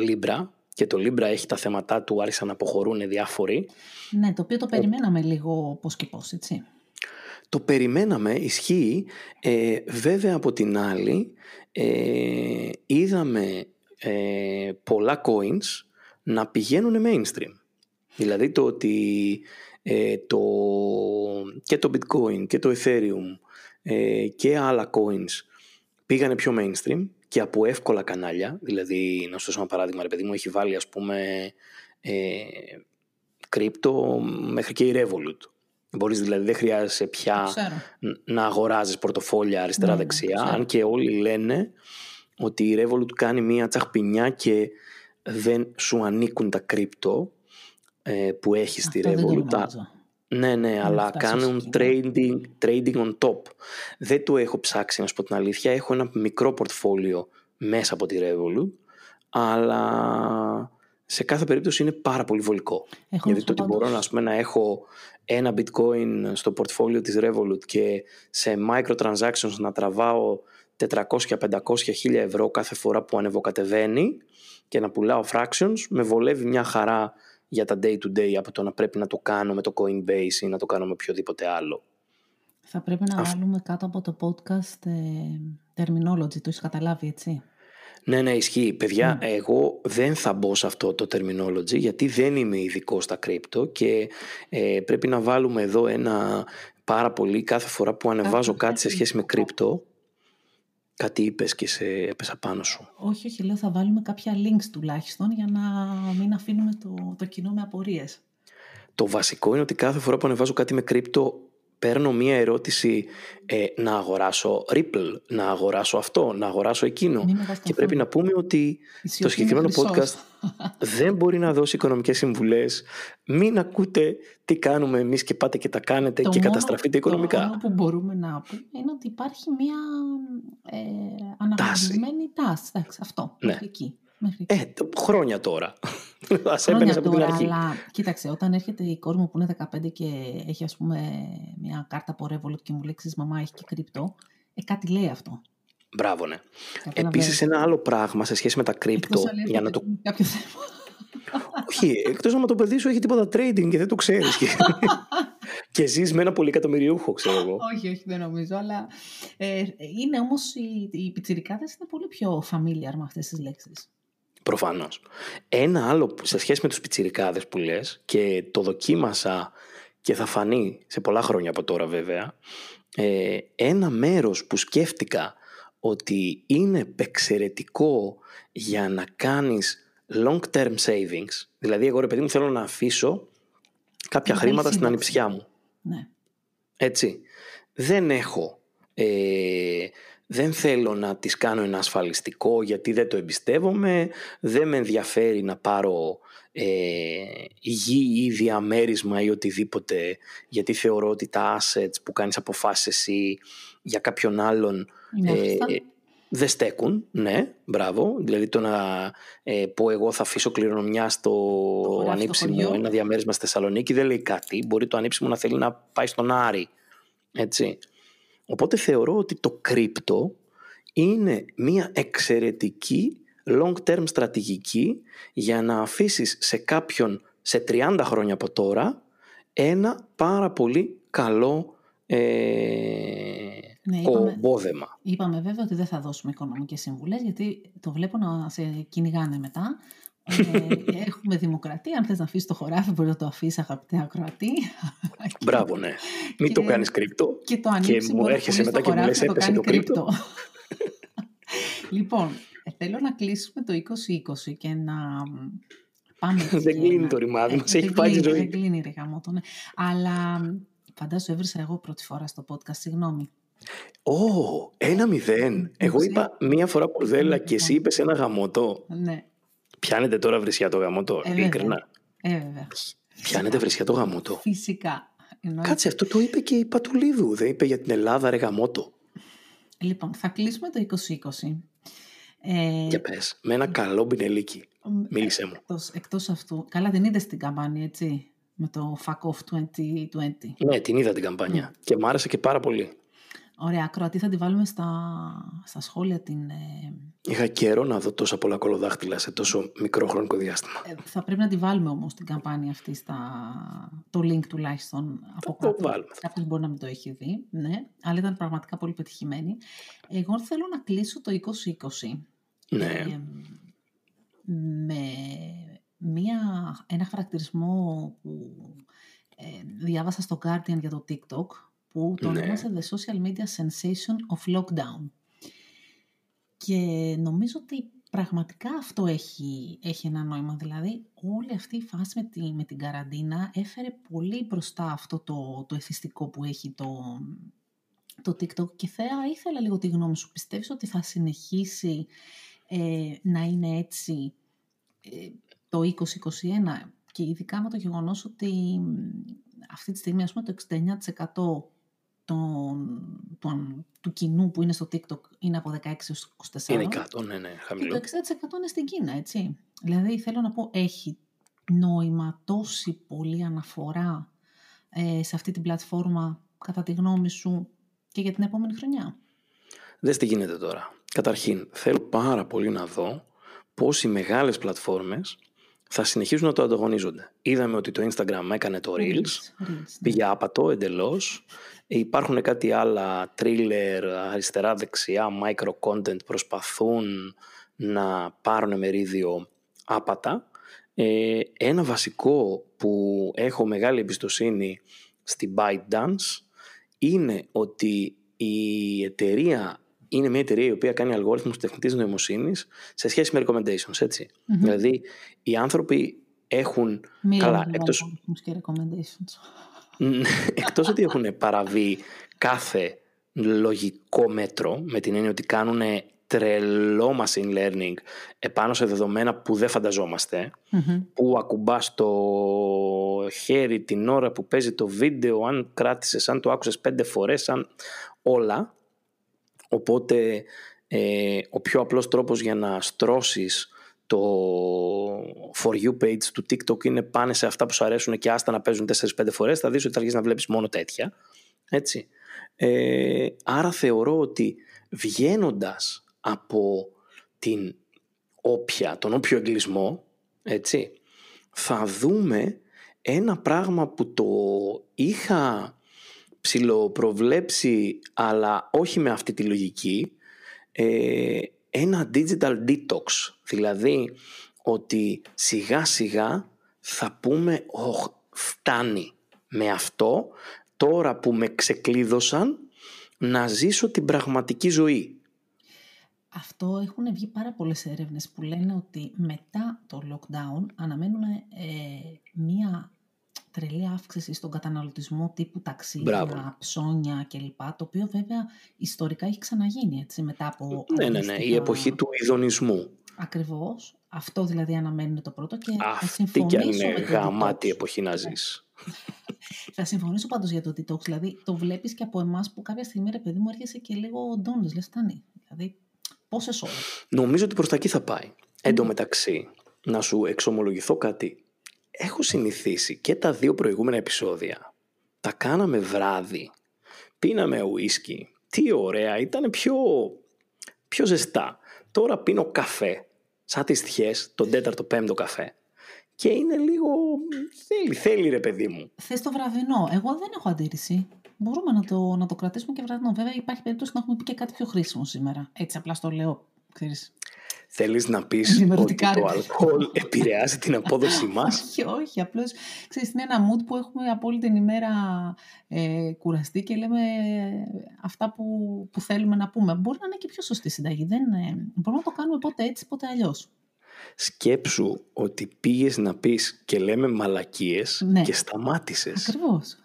Libra και το Libra έχει τα θέματα του, άρχισαν να αποχωρούν διάφοροι. Ναι, το οποίο το περιμέναμε λίγο πώς και πώς, έτσι. Το περιμέναμε, ισχύει. Ε, βέβαια από την άλλη ε, είδαμε ε, πολλά coins να πηγαίνουν mainstream. Δηλαδή το ότι ε, το, και το bitcoin και το ethereum ε, και άλλα coins πήγανε πιο mainstream και από εύκολα κανάλια. Δηλαδή, να σου δώσω ένα παράδειγμα, ρε παιδί μου, έχει βάλει ας πούμε ε, κρύπτο μέχρι και η Revolut. Μπορείς δηλαδή, δεν χρειάζεσαι Το πια ξέρω. ν- να αγοράζεις πορτοφόλια Ναι, αριστερά-δεξιά, ναι, ξέρω. αν και όλοι λένε ότι η Revolut κάνει μία τσαχπινιά και δεν σου ανήκουν τα κρύπτο ε, που έχεις στη Αυτό δεν το Revolut. Γνώριζα. Ναι, ναι, αλλά φτάσεις κάνουν ως εκεί, trading, trading on top. Δεν το έχω ψάξει, να σου πω την αλήθεια. Έχω ένα μικρό πορτφόλιο μέσα από τη Revolut, αλλά σε κάθε περίπτωση είναι πάρα πολύ βολικό. Έχω Γιατί να το σου ότι πω μπορώ πάντως- να, ας πούμε, να έχω ένα bitcoin στο πορτφόλιο της Revolut και σε microtransactions να τραβάω 400-500 χίλια ευρώ κάθε φορά που ανεβοκατεβαίνει και να πουλάω fractions, με βολεύει μια χαρά για τα day to day από το να πρέπει να το κάνω με το Coinbase ή να το κάνω με οποιοδήποτε άλλο. Θα πρέπει να Αυ- βάλουμε κάτω από το podcast ε, terminology, το έχεις καταλάβει, έτσι; Ναι, ναι, ισχύει. Παιδιά, εγώ δεν θα μπω σε αυτό το terminology γιατί δεν είμαι ειδικό στα κρύπτο και ε, πρέπει να βάλουμε εδώ ένα πάρα πολύ κάθε φορά που ανεβάζω κάτι σε σχέση με κρύπτο. Κάτι είπες και σε έπεσα πάνω σου. Όχι, όχι, λέω θα βάλουμε κάποια links τουλάχιστον για να μην αφήνουμε το, το κοινό με απορίες. Το βασικό είναι ότι κάθε φορά που ανεβάζω κάτι με κρύπτο παίρνω μία ερώτηση ε, να αγοράσω Ripple, να αγοράσω αυτό, να αγοράσω εκείνο. Και πρέπει να πούμε ότι το συγκεκριμένο podcast δεν μπορεί να δώσει οικονομικές συμβουλές. Μην ακούτε τι κάνουμε εμείς και πάτε και τα κάνετε και καταστραφείτε οικονομικά. Το μόνο που μπορούμε να πούμε είναι ότι υπάρχει μία ε, αναγνωρισμένη τάση. τάση. αυτό, ναι. εκεί. Ε, χρόνια τώρα. Α έμπαινε από την αρχή. Αλλά κοίταξε, όταν έρχεται η κόρη μου που είναι 15 και έχει ας πούμε μια κάρτα από Revolut και μου λέει μαμά έχει και κρυπτό, ε, κάτι λέει αυτό. Μπράβο, ναι. Επίσης, ένα άλλο πράγμα σε σχέση με τα κρύπτο. Για να το. Κάποιο θέμα. Όχι, εκτός να το παιδί σου έχει τίποτα trading και δεν το ξέρεις. και, και ζεις με ένα πολύ εκατομμυριούχο, ξέρω εγώ. όχι, όχι, δεν νομίζω. Αλλά ε, είναι όμως οι, οι πιτσιρικάδες είναι πολύ πιο familiar με αυτές τις λέξεις. Προφανώς. Ένα άλλο σε σχέση με τους πιτσιρικάδες που λες και το δοκίμασα και θα φανεί σε πολλά χρόνια από τώρα βέβαια. Ε, ένα μέρος που σκέφτηκα ότι είναι εξαιρετικό για να κάνεις long term savings. Δηλαδή εγώ ρε παιδί μου θέλω να αφήσω κάποια χρήματα στην ανιψιά μου. Ναι. Έτσι. Δεν έχω ε, δεν θέλω να τις κάνω ένα ασφαλιστικό γιατί δεν το εμπιστεύομαι, δεν με ενδιαφέρει να πάρω ε, γη ή διαμέρισμα ή οτιδήποτε γιατί θεωρώ ότι τα assets που κάνεις αποφάσεις εσύ για κάποιον άλλον ε, δεν στέκουν, ναι, μπράβο. Δηλαδή το να ε, πω εγώ θα αφήσω κληρονομιά στο ανήψιμο ένα διαμέρισμα στη Θεσσαλονίκη δεν λέει κάτι. Μπορεί το ανήψιμο να θέλει να πάει στον Άρη. Έτσι. Οπότε θεωρώ ότι το κρύπτο είναι μια εξαιρετική long-term στρατηγική για να αφήσεις σε κάποιον σε 30 χρόνια από τώρα ένα πάρα πολύ καλό ε, ναι, είπαμε, Είπαμε βέβαια ότι δεν θα δώσουμε οικονομικές συμβουλές γιατί το βλέπω να σε κυνηγάνε μετά. Ε, έχουμε δημοκρατία. Αν θες να αφήσεις το χωράφι, μπορεί να το αφήσεις, αγαπητέ ακροατή. Μπράβο, ναι. Μην το κάνεις κρύπτο. Και το ανοίξεις. Και μου έρχεσαι μετά και μου λες: Έπεσε το κρύπτο. λοιπόν, ε, θέλω να κλείσουμε το 2020 και να πάμε. δεν κλείνει το ρημάδι μας, έχει πάει η ζωή. Δεν κλείνει ρε ναι. Αλλά φαντάζομαι έβρισα εγώ πρώτη φορά στο podcast, συγγνώμη. Ω, ένα μηδέν. Εγώ είπα μία φορά πορδέλα και εσύ είπες ένα γαμότο. Ναι. Πιάνετε τώρα βρισιά το γαμότο, ε, ειλικρινά. Ε, βέβαια. Πιάνετε βρισιά το γαμότο. Φυσικά. Κάτσε, αυτό το είπε και η Πατουλίδου. Δεν είπε για την Ελλάδα, ρε γαμότο. Λοιπόν, θα κλείσουμε το 2020. Ε, για πες, με ένα καλό μπινελίκι. Μίλησέ μου. Εκτός, εκτός αυτού. Καλά, την είδες την καμπάνια, έτσι. Με το Fuck Off 2020. Ναι, την είδα την καμπάνια. Mm. Και μου άρεσε και πάρα πολύ. Ωραία, Κροατή θα τη βάλουμε στα, στα σχόλια την... Ε... Είχα καιρό να δω τόσα πολλά κολοδάχτυλα σε τόσο μικρό χρονικό διάστημα. Ε, θα πρέπει να τη βάλουμε όμως την καμπάνια αυτή στα... το link τουλάχιστον από κάτω. Το βάλουμε. Κάποιος μπορεί να μην το έχει δει, ναι, αλλά ήταν πραγματικά πολύ πετυχημένη. Εγώ θέλω να κλείσω το 2020. Ναι. Ε, με μια, ένα χαρακτηρισμό που ε, διάβασα στο Guardian για το TikTok που το ναι. ονόμασε The Social Media Sensation of Lockdown. Και νομίζω ότι πραγματικά αυτό έχει, έχει ένα νόημα. Δηλαδή, όλη αυτή η φάση με, τη, με την καραντίνα έφερε πολύ μπροστά αυτό το, το εθιστικό που έχει το, το TikTok. Και θα ήθελα λίγο τη γνώμη σου. Πιστεύεις ότι θα συνεχίσει ε, να είναι έτσι ε, το 2021 και ειδικά με το γεγονός ότι αυτή τη στιγμή ας πούμε το 69% τον, του κοινού που είναι στο TikTok είναι από 16 έως 24. Είναι κάτω, ναι, ναι, χαμηλό. Και το 60% είναι στην Κίνα, έτσι. Δηλαδή, θέλω να πω, έχει νόημα τόση πολύ αναφορά ε, σε αυτή την πλατφόρμα, κατά τη γνώμη σου, και για την επόμενη χρονιά; Δες τι γίνεται τώρα. Καταρχήν, θέλω πάρα πολύ να δω πώς οι μεγάλες πλατφόρμες θα συνεχίσουν να το ανταγωνίζονται. Είδαμε ότι το Instagram έκανε το Reels, Reels, ναι. πήγε άπατο εντελώς. Υπάρχουν κάτι άλλα thriller, αριστερά-δεξιά, micro-content προσπαθούν να πάρουν μερίδιο άπατα. Ε, ένα βασικό που έχω μεγάλη εμπιστοσύνη στην ByteDance είναι ότι η εταιρεία είναι μια εταιρεία η οποία κάνει αλγόριθμους τεχνητής νοημοσύνης σε σχέση με recommendations, ετσι Δηλαδή, οι άνθρωποι έχουν... καλά, εκτός... και recommendations. Εκτός ότι έχουν παραβεί κάθε λογικό μέτρο, με την έννοια ότι κάνουν τρελό machine learning επάνω σε δεδομένα που δεν φανταζομαστε που ακουμπάς το χέρι την ώρα που παίζει το βίντεο, αν κράτησες, αν το άκουσες πέντε φορές, αν όλα. Οπότε ε, ο πιο απλός τρόπος για να στρώσεις το For You page του TikTok είναι πάνε σε αυτά που σου αρέσουν και άστα να παίζουν 4-5 φορές, θα δεις ότι θα αρχίσεις να βλέπεις μόνο τέτοια. Έτσι. Ε, άρα θεωρώ ότι βγαίνοντας από την όποια, τον όποιο εγκλισμό, έτσι, θα δούμε ένα πράγμα που το είχα ψηλοπροβλέψει αλλά όχι με αυτή τη λογική ε, ένα digital detox. Δηλαδή ότι σιγά σιγά θα πούμε oh, φτάνει με αυτό. Τώρα που με ξεκλείδωσαν να ζήσω την πραγματική ζωή αυτό έχουν βγει πάρα πολλές έρευνες που λένε ότι μετά το lockdown αναμένουμε ε, μία τρελή αύξηση στον καταναλωτισμό τύπου ταξίδια, ψώνια κλπ. Το οποίο βέβαια ιστορικά έχει ξαναγίνει έτσι μετά από... Ναι, ναι, ναι, η εποχή του ειδονισμού. Ακριβώς. Αυτό δηλαδή αναμένει το πρώτο και Αυτή θα και αν είναι γαμάτη εποχή να ζεις. θα συμφωνήσω πάντως για το TikTok. Δηλαδή το βλέπεις και από εμάς που κάποια στιγμή ρε παιδί μου έρχεσαι και λίγο ντόνες. Λες φτάνει. Δηλαδή πόσες ώρες. Νομίζω ότι προς τα εκεί θα πάει. Εν τω μεταξύ, να σου εξομολογηθώ κάτι έχω συνηθίσει και τα δύο προηγούμενα επεισόδια τα κάναμε βράδυ. Πίναμε ουίσκι. Τι ωραία, ήταν πιο, πιο ζεστά. Τώρα πίνω καφέ, σαν τις τυχές, τον τέταρτο πέμπτο καφέ. Και είναι λίγο... Θέλει, θέλει ρε παιδί μου. Θες το βραδινό. Εγώ δεν έχω αντίρρηση. Μπορούμε να το, να το κρατήσουμε και βραδινό. Βέβαια υπάρχει περίπτωση να έχουμε πει και κάτι πιο χρήσιμο σήμερα. Έτσι απλά στο λέω. Ξέρεις. Θέλεις να πεις ότι το αλκοόλ επηρεάζει την απόδοση μας; όχι, όχι. Απλώς, ξέρεις, είναι ένα mood που έχουμε από όλη την ημέρα ε, κουραστεί και λέμε αυτά που, που θέλουμε να πούμε. Μπορεί να είναι και πιο σωστή συνταγή. Δεν, ε, μπορούμε να το κάνουμε πότε έτσι, πότε αλλιώς. Σκέψου ότι πήγες να πεις και λέμε μαλακίες ναι. και σταμάτησες. Ακριβώς.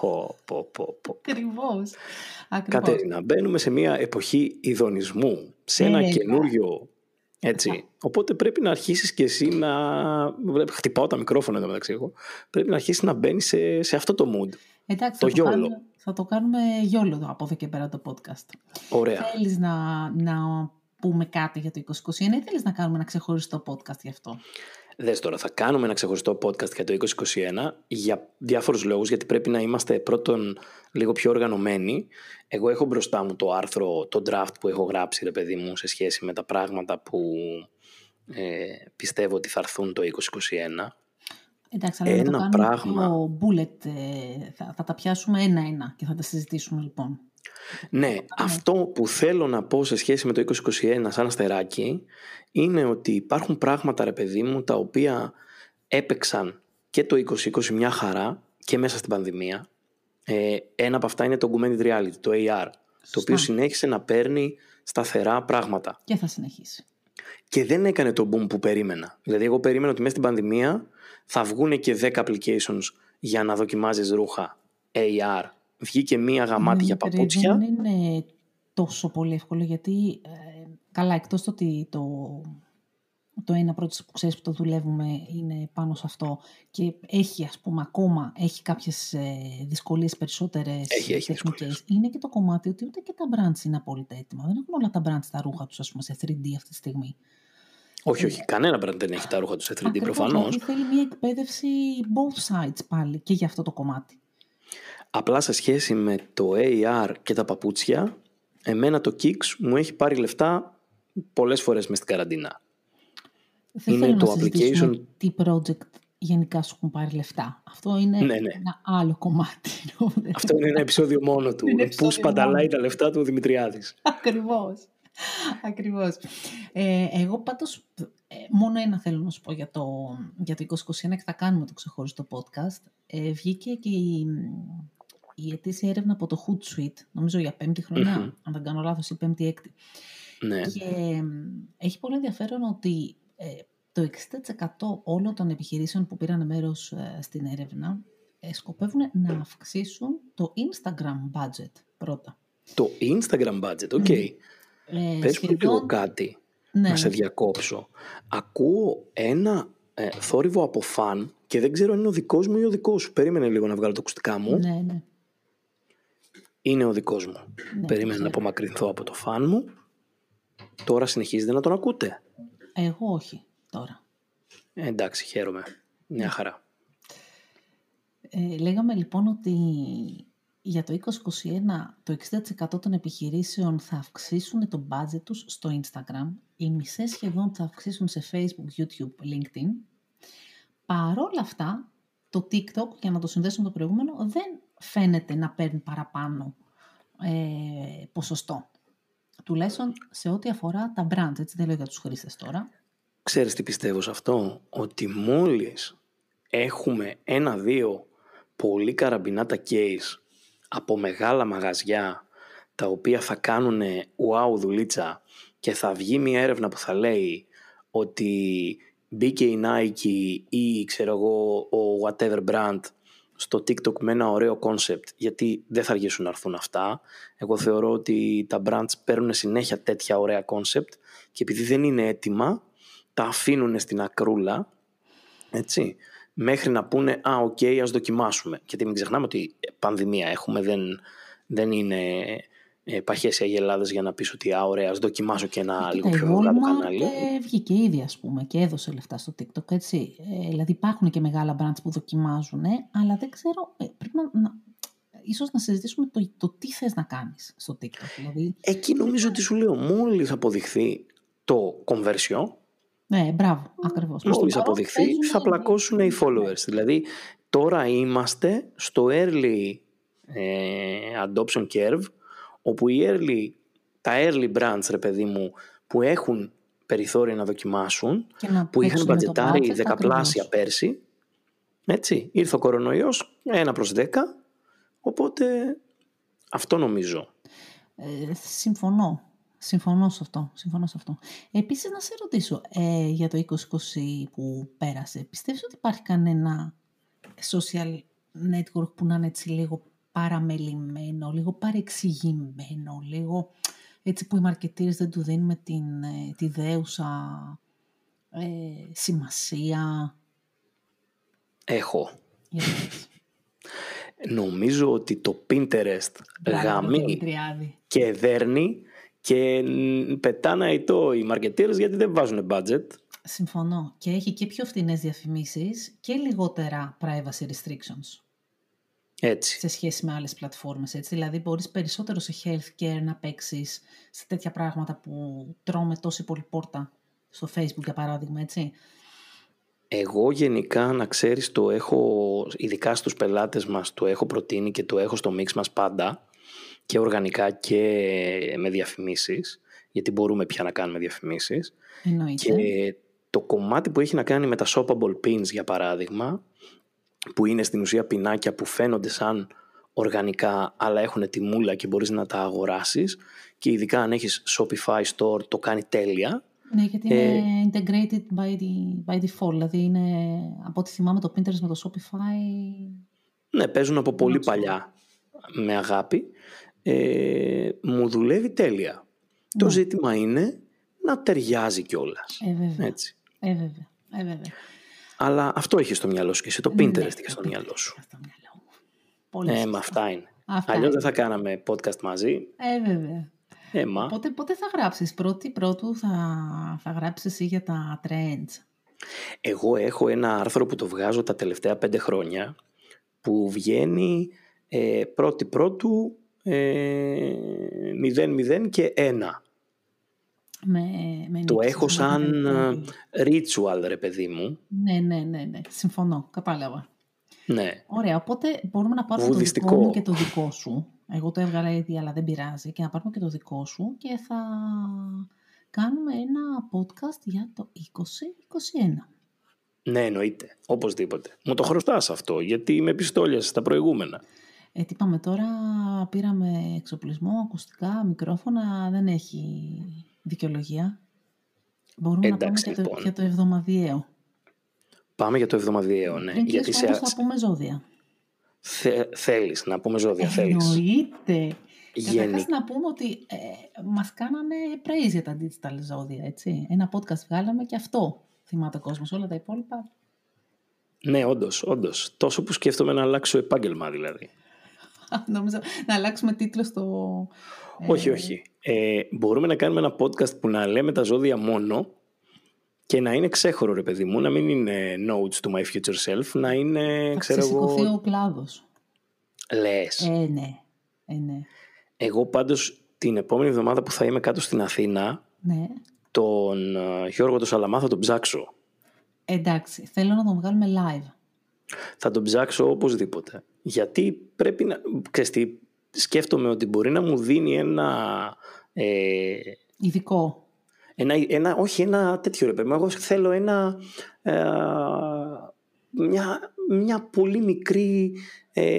Πω, πω, πω, πω. Ακριβώς. Κατερίνα, μπαίνουμε σε μια εποχή ειδονισμού, σε ένα καινούριο έτσι. Οπότε πρέπει να αρχίσεις και εσύ να. Χτυπάω τα μικρόφωνα εδώ μεταξύ εγώ. Πρέπει να αρχίσεις να μπαίνεις σε, σε αυτό το mood. Εντάξει, το θα, το κάνουμε, θα το κάνουμε γιόλο από εδώ και πέρα το podcast. Ωραία. Θέλεις να, να πούμε κάτι για το 2021 ή θέλεις να κάνουμε ένα ξεχωριστό podcast γι' αυτό; Δες τώρα, θα κάνουμε ένα ξεχωριστό podcast για το 2021 για διάφορους λόγους, γιατί πρέπει να είμαστε πρώτον λίγο πιο οργανωμένοι. Εγώ έχω μπροστά μου το άρθρο, το draft που έχω γράψει, ρε παιδί μου, σε σχέση με τα πράγματα που ε, πιστεύω ότι θα έρθουν το 2021. Εντάξει, αλλά ένα το πράγμα. Το bullet, ε, θα, θα τα πιάσουμε ένα-ένα και θα τα συζητήσουμε λοιπόν. Ναι, αυτό που θέλω να πω σε σχέση με το 2021 σαν αστεράκι είναι ότι υπάρχουν πράγματα ρε παιδί μου τα οποία έπαιξαν και το 2020 μια χαρά και μέσα στην πανδημία. Ε, ένα από αυτά είναι το augmented reality, το AR, το οποίο συνέχισε να παίρνει σταθερά πράγματα. Και θα συνεχίσει. Και δεν έκανε το boom που περίμενα. Δηλαδή εγώ περίμενα ότι μέσα στην πανδημία θα βγουν και 10 applications για να δοκιμάζεις ρούχα AR βγήκε μία γαμάτι για παπούτσια. Δεν είναι τόσο πολύ εύκολο γιατί, ε, καλά, εκτός το ότι το, το ένα πρώτο που ξέρεις που το δουλεύουμε είναι πάνω σε αυτό και έχει ας πούμε ακόμα, έχει κάποιες ε, δυσκολίες περισσότερες έχει, έχει τεχνικές. Είναι και το κομμάτι ότι ούτε και τα brands είναι απόλυτα έτοιμα. Δεν έχουν όλα τα brands τα ρούχα τους ας πούμε σε 3D αυτή τη στιγμή. Όχι, όχι. Κανένα brand δεν έχει τα ρούχα τους σε 3D προφανώς. Θέλει μια εκπαίδευση both sides πάλι και για αυτό το κομμάτι. Απλά σε σχέση με το AR και τα παπούτσια, εμένα το Kicks μου έχει πάρει λεφτά πολλές φορές μες στην καραντίνα. Δεν είναι το να application. Τι project γενικά σου έχουν πάρει λεφτά. Αυτό είναι ναι, ναι. ένα άλλο κομμάτι. Αυτό είναι ένα επεισόδιο μόνο του. Πού σπαταλάει τα λεφτά του ο Δημητριάδης. Ακριβώς. Ακριβώς. Ε, εγώ πάντως ε, μόνο ένα θέλω να σου πω για το, για το 2021 και θα κάνουμε το ξεχωριστό podcast. Ε, βγήκε και η, η ετήσια έρευνα από το Hootsuite, νομίζω για πέμπτη αν δεν κάνω λάθος, ή πέμπτη-έκτη. Ναι. Και έχει πολύ ενδιαφέρον ότι ε, το 60% όλων των επιχειρήσεων που πήραν μέρος ε, στην έρευνα ε, σκοπεύουν να αυξήσουν το Instagram budget πρώτα. Το Instagram budget, ok. Okay. Ε, Πες σχεδόν... λίγο κάτι, ναι. να σε διακόψω. Ακούω ένα ε, θόρυβο από φαν και δεν ξέρω αν είναι ο δικός μου ή ο δικός σου. Περίμενε λίγο να βγάλω το ακουστικά μου. Ναι, ναι. Είναι ο δικός μου. Ναι, Περίμενε να απομακρυνθώ από το φαν μου. Τώρα συνεχίζετε να τον ακούτε. Εγώ όχι τώρα. Ε, εντάξει, χαίρομαι. Μια χαρά. Ε, λέγαμε λοιπόν ότι για το 2021 το 60% των επιχειρήσεων θα αυξήσουν το budget τους στο Instagram, οι μισές σχεδόν θα αυξήσουν σε Facebook, YouTube, LinkedIn. Παρόλα αυτά, το TikTok, για να το συνδέσουμε το προηγούμενο, δεν φαίνεται να παίρνει παραπάνω ε, ποσοστό. Τουλάχιστον σε ό,τι αφορά τα brands, έτσι δεν λέω για τους χρήστες τώρα. Ξέρεις τι πιστεύω σε αυτό, ότι μόλις έχουμε ένα-δύο πολύ καραμπινάτα case από μεγάλα μαγαζιά τα οποία θα κάνουν wow δουλίτσα και θα βγει μια έρευνα που θα λέει ότι μπήκε η Nike ή ξέρω εγώ ο whatever brand στο TikTok με ένα ωραίο concept γιατί δεν θα αργήσουν να έρθουν αυτά. Εγώ θεωρώ ότι τα brands παίρνουν συνέχεια τέτοια ωραία concept και επειδή δεν είναι έτοιμα τα αφήνουν στην ακρούλα έτσι μέχρι να πούνε «Α, ok, okay, ας δοκιμάσουμε». Γιατί μην ξεχνάμε ότι πανδημία έχουμε, δεν, δεν είναι ε, παχές οι αγελάδες για να πεις ότι «Α, ωραία, ας δοκιμάσω και ένα λίγο πιο μεγάλο κανάλι». Ε, βγήκε ήδη, ας πούμε, και έδωσε λεφτά στο TikTok, έτσι. Ε, δηλαδή υπάρχουν και μεγάλα brands που δοκιμάζουν, αλλά δεν ξέρω, ε, πρέπει να, να, ίσως να συζητήσουμε το, το τι θες να κάνεις στο TikTok. Δηλαδή... Εκεί νομίζω ότι σου λέω, μόλις αποδειχθεί το conversion, ναι, μπράβο, ακριβώς. Μόλις αποδειχθεί, θα πλακώσουν οι followers. Δηλαδή, τώρα είμαστε στο early ε, adoption curve, όπου οι early, τα early brands, ρε παιδί μου, που έχουν περιθώρια να δοκιμάσουν, που είχαν μπατζετάρει δεκαπλάσια πέρσι, έτσι, ήρθε ο κορονοϊός, ένα προς δέκα, οπότε αυτό νομίζω. Ε, συμφωνώ. Συμφωνώ σε αυτό. Συμφωνώ σε αυτό. Επίσης, να σε ρωτήσω, ε, για το 2020 που πέρασε, πιστεύεις ότι υπάρχει κανένα social network που να είναι έτσι λίγο παραμελημένο, λίγο παρεξηγημένο, λίγο έτσι που οι μαρκετήρες δεν του δίνουμε την, ε, τη δέουσα ε, σημασία. Έχω. Νομίζω ότι το Pinterest γαμεί και δέρνει και πετάνε το οι marketeers γιατί δεν βάζουν budget. Συμφωνώ. Και έχει και πιο φθηνές διαφημίσεις και λιγότερα privacy restrictions. Έτσι. Σε σχέση με άλλες πλατφόρμες. Έτσι. Δηλαδή μπορείς περισσότερο σε healthcare να παίξεις σε τέτοια πράγματα που τρώμε τόση πολύ πόρτα στο facebook για παράδειγμα. Έτσι. Εγώ γενικά να ξέρεις το έχω, ειδικά στους πελάτες μας το έχω προτείνει και το έχω στο mix μας πάντα και οργανικά και με διαφημίσεις, γιατί μπορούμε πια να κάνουμε διαφημίσεις. Εννοείται. Και το κομμάτι που έχει να κάνει με τα shoppable pins, για παράδειγμα, που είναι στην ουσία πινάκια που φαίνονται σαν οργανικά, αλλά έχουν τη μούλα και μπορείς να τα αγοράσεις και ειδικά αν έχεις Shopify Store το κάνει τέλεια. Ναι, γιατί είναι ε, integrated by, the, by default, δηλαδή είναι, από ό,τι θυμάμαι το Pinterest με το Shopify... Ναι, παίζουν από πολύ παλιά με αγάπη ε, μου δουλεύει τέλεια. Το ναι. ζήτημα είναι να ταιριάζει κιόλας. Ε, βέβαια. Έτσι. Ε, βέβαια. Ε, βέβαια. Αλλά αυτό έχεις στο μυαλό σου και εσύ το ναι, Pinterest έχει στο μυαλό σου. Στο μυαλό μου. Πολύ ε, μα αυτά είναι. Αλλιώς δεν θα κάναμε podcast μαζί. Ε, βέβαια. Ε, μα. Πότε, πότε θα γράψεις, πρώτη πρώτου θα, θα γράψεις εσύ για τα trends; Εγώ έχω ένα άρθρο που το βγάζω τα τελευταία πέντε χρόνια που βγαίνει ε, πρώτη πρώτου 0, ε, 0 και 1. Με, με το έχω σαν ε, ritual, ρε παιδί μου. Ναι, ναι, ναι, ναι. Συμφωνώ. Κατάλαβα. Ναι. Ωραία, οπότε μπορούμε να πάρουμε Βουδιστικό. το δικό μου και το δικό σου. Εγώ το έβγαλα ήδη, αλλά δεν πειράζει. Και να πάρουμε και το δικό σου και θα κάνουμε ένα podcast για το 2021. Ναι, εννοείται. Οπωσδήποτε. Μου το χρωστάς αυτό, γιατί με πιστόλιασες στα προηγούμενα. Ε, τι είπαμε τώρα, πήραμε εξοπλισμό, ακουστικά, μικρόφωνα, δεν έχει δικαιολογία. Μπορούμε να πάμε λοιπόν. για, το, για το εβδομαδιαίο. Πάμε για το εβδομαδιαίο, ναι. Πριν Γιατί κλείσουμε, όμως, θα πούμε ζώδια. Θε... θέλεις να πούμε ζώδια, θέλεις. Εννοείται. Γενι- Καταρχάς να πούμε ότι ε, μας κάνανε praise για τα digital ζώδια, έτσι. Ένα podcast βγάλαμε και αυτό θυμάται ο κόσμος. Όλα τα υπόλοιπα Ναι, όντως, όντως. Τόσο που σκέφτομαι να αλλάξω επάγγελμα δηλαδή. Νομίζω να αλλάξουμε τίτλο στο... Όχι, όχι. Ε, μπορούμε να κάνουμε ένα podcast που να λέμε τα ζώδια μόνο και να είναι ξέχωρο, ρε παιδί μου, να μην είναι notes to my future self, να είναι, Θα ξέρω ξεσηκωθεί εγώ, ο κλάδος. λες. Ε, ναι. Ε, ναι. Εγώ πάντως την επόμενη εβδομάδα που θα είμαι κάτω στην Αθήνα, Ναι. τον ε, Γιώργο τον Σαλαμά θα τον ψάξω. Εντάξει, θέλω να τον βγάλουμε live. Θα τον ψάξω οπωσδήποτε. Γιατί πρέπει να... Ξέρεις τι, σκέφτομαι ότι μπορεί να μου δίνει ένα... Ε, Ειδικό. ένα, ένα όχι ένα τέτοιο ρε παιδί μου. Εγώ θέλω ένα... ε, μια, μια πολύ μικρή... Ε,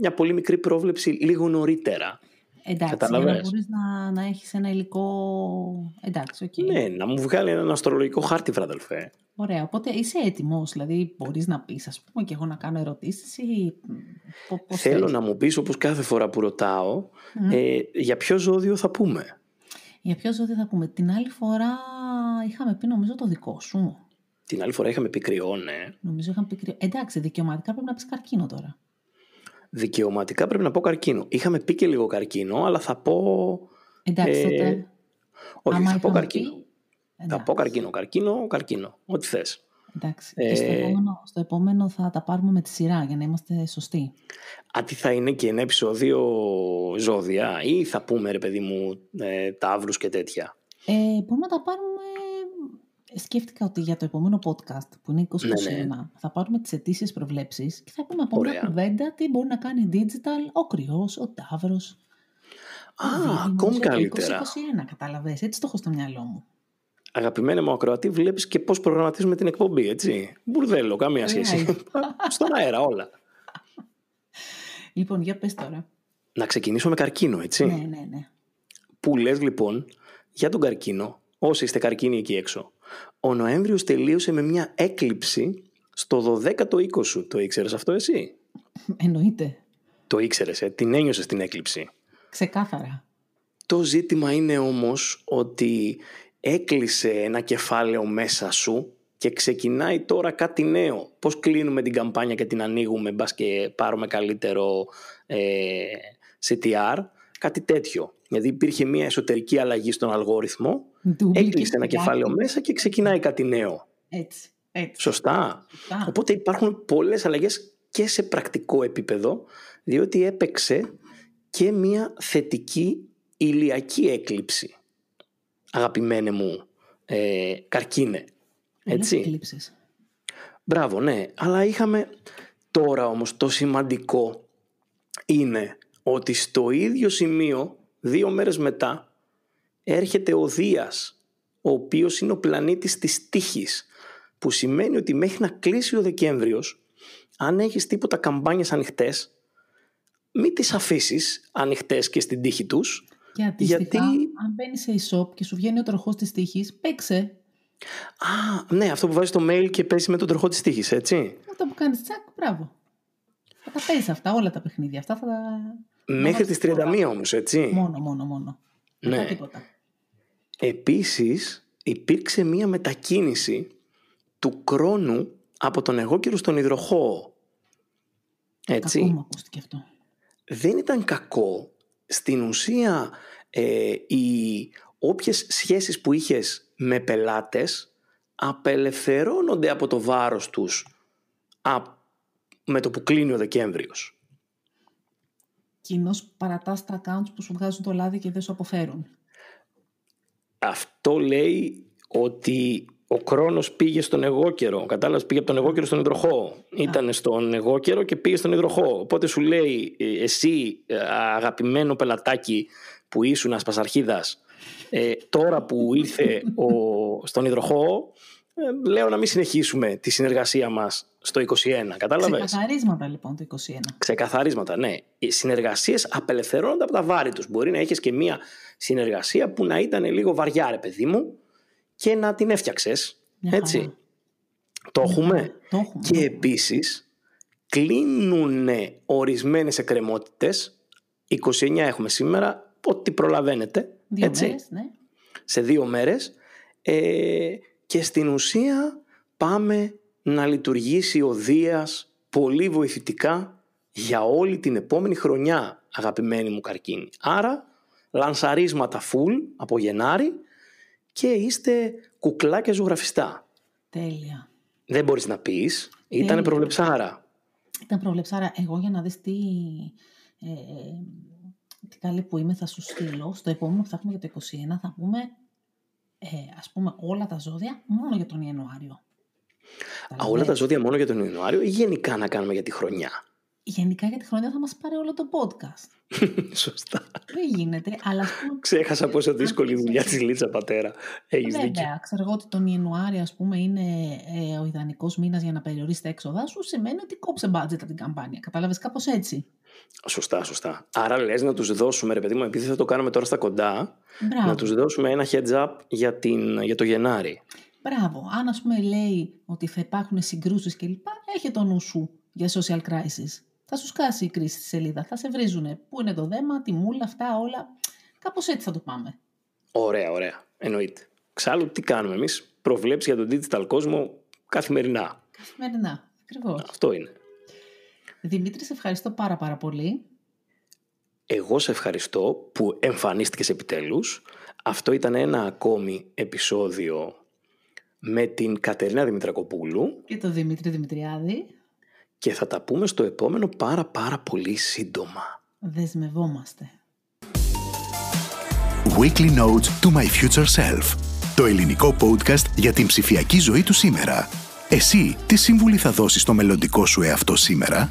μια πολύ μικρή πρόβλεψη λίγο νωρίτερα. Εντάξει, για Καταλαβες. να μπορείς να, να έχεις ένα υλικό... Εντάξει, οκ. Ναι, να μου βγάλει έναν αστρολογικό χάρτη, βραδελφέ. Ωραία, οπότε είσαι έτοιμος, δηλαδή μπορείς να πεις, ας πούμε, και εγώ να κάνω ερωτήσεις ή πο- πώς Θέλω θέλεις. να μου πεις όπως κάθε φορά που ρωτάω Μμ. ε, για ποιο ζώδιο θα πούμε; Για ποιο ζώδιο θα πούμε; Την άλλη φορά είχαμε πει νομίζω το δικό σου. Την άλλη φορά είχαμε πει κρυό, ναι. Νομίζω είχαμε πει κρυο. Εντάξει, δικαιωματικά πρέπει να πεις καρκίνο τώρα. Δικαιωματικά πρέπει να πω καρκίνο. Είχαμε πει και λίγο καρκίνο, αλλά θα πω... Εντάξει, Ε, τότε. Όχι, άμα θα πω είχαμε καρκίνο. πει, Θα εντάξει, πω καρκίνο, καρκίνο, καρκίνο. Ό,τι θες. Εντάξει. Ε, Και στο επόμενο, στο επόμενο θα τα πάρουμε με τη σειρά για να είμαστε σωστοί. Α, τι θα είναι και ένα επεισόδιο ζώδια ή θα πούμε ρε παιδί μου ε, ταύρους και τέτοια. Ε, μπορούμε να τα πάρουμε... Σκέφτηκα ότι για το επόμενο podcast που είναι 2021 Ναι, ναι. θα πάρουμε τις αιτήσεις προβλέψεις και θα πούμε από μια Ωραία. κουβέντα τι μπορεί να κάνει digital ο κρυός, ο ταύρος. ο Α, δίδυμος ακόμη για το καλύτερα. 2021, καταλαβες. Έτσι το έχω στο μυαλό μου. Αγαπημένε μου ακροατή, βλέπεις και πώς προγραμματίζουμε την εκπομπή, έτσι; Μπουρδέλο, καμία σχέση. Στον αέρα όλα. Λοιπόν, για πες τώρα. Να ξεκινήσω με καρκίνο, έτσι. Ναι, ναι, ναι. Που λες λοιπόν για τον καρκίνο, όσοι είστε καρκίνοι εκεί έξω. Ο Νοέμβριος τελείωσε με μια έκλειψη στο 12ο οίκο σου. Το ήξερες αυτό εσύ; Εννοείται. Το ήξερες, ε; την ένιωσες την έκλειψη; Ξεκάθαρα. Το ζήτημα είναι όμως ότι έκλεισε ένα κεφάλαιο μέσα σου και ξεκινάει τώρα κάτι νέο. Πώς κλείνουμε την καμπάνια και την ανοίγουμε, μπας και πάρουμε καλύτερο ε, CTR, κάτι τέτοιο. Δηλαδή υπήρχε μια εσωτερική αλλαγή στον αλγόριθμο, Duplicate έκλεισε ένα duplicate. κεφάλαιο μέσα και ξεκινάει κάτι νέο. Έτσι. έτσι. Σωστά. Σωστά. Οπότε υπάρχουν πολλές αλλαγές και σε πρακτικό επίπεδο, διότι έπαιξε και μια θετική ηλιακή έκλειψη. Αγαπημένε μου ε, καρκίνε. Πολλές Έτσι. εκλήψεις. Μπράβο, ναι. Αλλά είχαμε τώρα όμως το σημαντικό είναι ότι στο ίδιο σημείο, δύο μέρες μετά, έρχεται ο Δίας, ο οποίος είναι ο πλανήτης της τύχης, που σημαίνει ότι μέχρι να κλείσει ο Δεκέμβριος, αν έχεις τίποτα καμπάνιες ανοιχτές, μην τις αφήσεις ανοιχτές και στην τύχη τους, Και αντίστοιχα, Γιατί- αν μπαίνεις σε e-shop και σου βγαίνει ο τροχός της τύχης, παίξε. Α, ναι, αυτό που βάζεις το mail και παίζει με τον τροχό της τύχης, έτσι. Αυτό που κάνεις τσακ, μπράβο. Θα τα παίζεις αυτά, όλα τα παιχνίδια. Αυτά θα τα... Μέχρι βάζεις τις τίποτα. 31 όμως, έτσι. Μόνο, μόνο, μόνο. Ναι. Μετά τίποτα. Επίσης υπήρξε μία μετακίνηση του κρόνου από τον εγώ κύριο στον υδροχώο. Έτσι. Κακό μου ακούστηκε αυτό. Δεν ήταν κακό. Στην ουσία ε, οι όποιες σχέσεις που είχες με πελάτες απελευθερώνονται από το βάρος τους α, με το που κλείνει ο Δεκέμβριος. Κοινώς παρατάς τα accounts που σου βγάζουν το λάδι και δεν σου αποφέρουν. Αυτό λέει ότι ο χρόνος πήγε στον εγώ καιρό. Κατάλαβες, πήγε από τον εγώ καιρό στον υδροχό. Ήταν στον εγώ καιρό και πήγε στον υδροχό. Οπότε σου λέει ε, εσύ ε, αγαπημένο πελατάκι που ήσουν ασπασαρχίδας ε, τώρα που ήρθε ο, στον υδροχό ε, λέω να μην συνεχίσουμε τη συνεργασία μας στο 21, κατάλαβες; Ξεκαθαρίσματα λοιπόν το 21. Ξεκαθαρίσματα, ναι. Οι συνεργασίες απελευθερώνονται από τα βάρη τους. Μπορεί να έχεις και μία συνεργασία που να ήταν λίγο βαριά, ρε παιδί μου, και να την έφτιαξες. Μια έτσι. χαρά. Το Μια έχουμε. χαρά. Το έχουμε. Και επίσης κλείνουν ορισμένες εκκρεμότητες. 29 έχουμε σήμερα, ό,τι προλαβαίνετε. Δύο έτσι, μέρες, ναι. σε δύο μέρες. Ε, και στην ουσία πάμε να λειτουργήσει ο Δίας πολύ βοηθητικά για όλη την επόμενη χρονιά, αγαπημένη μου καρκίνη. Άρα, λανσαρίσματα full από Γενάρη και είστε κουκλάκια ζωγραφιστά. Τέλεια. Δεν μπορείς να πεις, ήταν Τέλεια. προβλεψάρα. Ήταν προβλεψάρα. Εγώ για να δεις τι, ε, τι καλή που είμαι θα σου στείλω. Στο επόμενο που θα έχουμε για το 21 θα πούμε ε, ας πούμε όλα τα ζώδια μόνο για τον Ιανουάριο. Α, όλα τα Καταλαβαίνεις. ζώδια μόνο για τον Ιανουάριο ή γενικά να κάνουμε για τη χρονιά; Γενικά για τη χρονιά θα μας πάρει όλο το podcast. Σωστά. Δεν γίνεται, αλλά ας πούμε Ξέχασα πόσο δύσκολη η δουλειά της Λίτσα πατέρα. Έχεις δίκιο. Βέβαια, ξέρω εγώ ότι τον Ιανουάριο ας πούμε, είναι ε, ο ιδανικός μήνας για να περιορίσει τα έξοδά σου, σημαίνει ότι κόψε budget από την καμπάνια. Κατάλαβες κάπως έτσι. Σωστά, σωστά. Άρα λες να τους δώσουμε, ρε παιδί μου, επειδή θα το κάνουμε τώρα στα κοντά, Μπράβο. να τους δώσουμε ένα heads up για, την, για το Γενάρη. Μπράβο. Αν ας πούμε λέει ότι θα υπάρχουν συγκρούσεις κλπ. Έχει το νου σου για social crisis. Θα σου σκάσει η κρίση στη σελίδα. Θα σε βρίζουνε. Πού είναι το δέμα, τη μούλα, αυτά όλα. Κάπως έτσι θα το πάμε. Ωραία, ωραία. Εννοείται. Ξάλλου, τι κάνουμε εμείς; Προβλέψεις για τον digital κόσμο καθημερινά. Καθημερινά. Ακριβώς. Αυτό είναι. Δημήτρη, σε ευχαριστώ πάρα πάρα πολύ. Εγώ σε ευχαριστώ που εμφανίστηκες επιτέλους. Αυτό ήταν ένα ακόμη επεισόδιο με την Κατερίνα Δημητρακοπούλου Και το Δημήτρη Δημητριάδη. και θα τα πούμε στο επόμενο πάρα πάρα πολύ σύντομα. Δεσμευόμαστε. Weekly Notes to My Future Self. Το ελληνικό podcast για την ψηφιακή ζωή του σήμερα. Εσύ, τι σύμβουλη θα δώσεις στο μελλοντικό σου εαυτό σήμερα;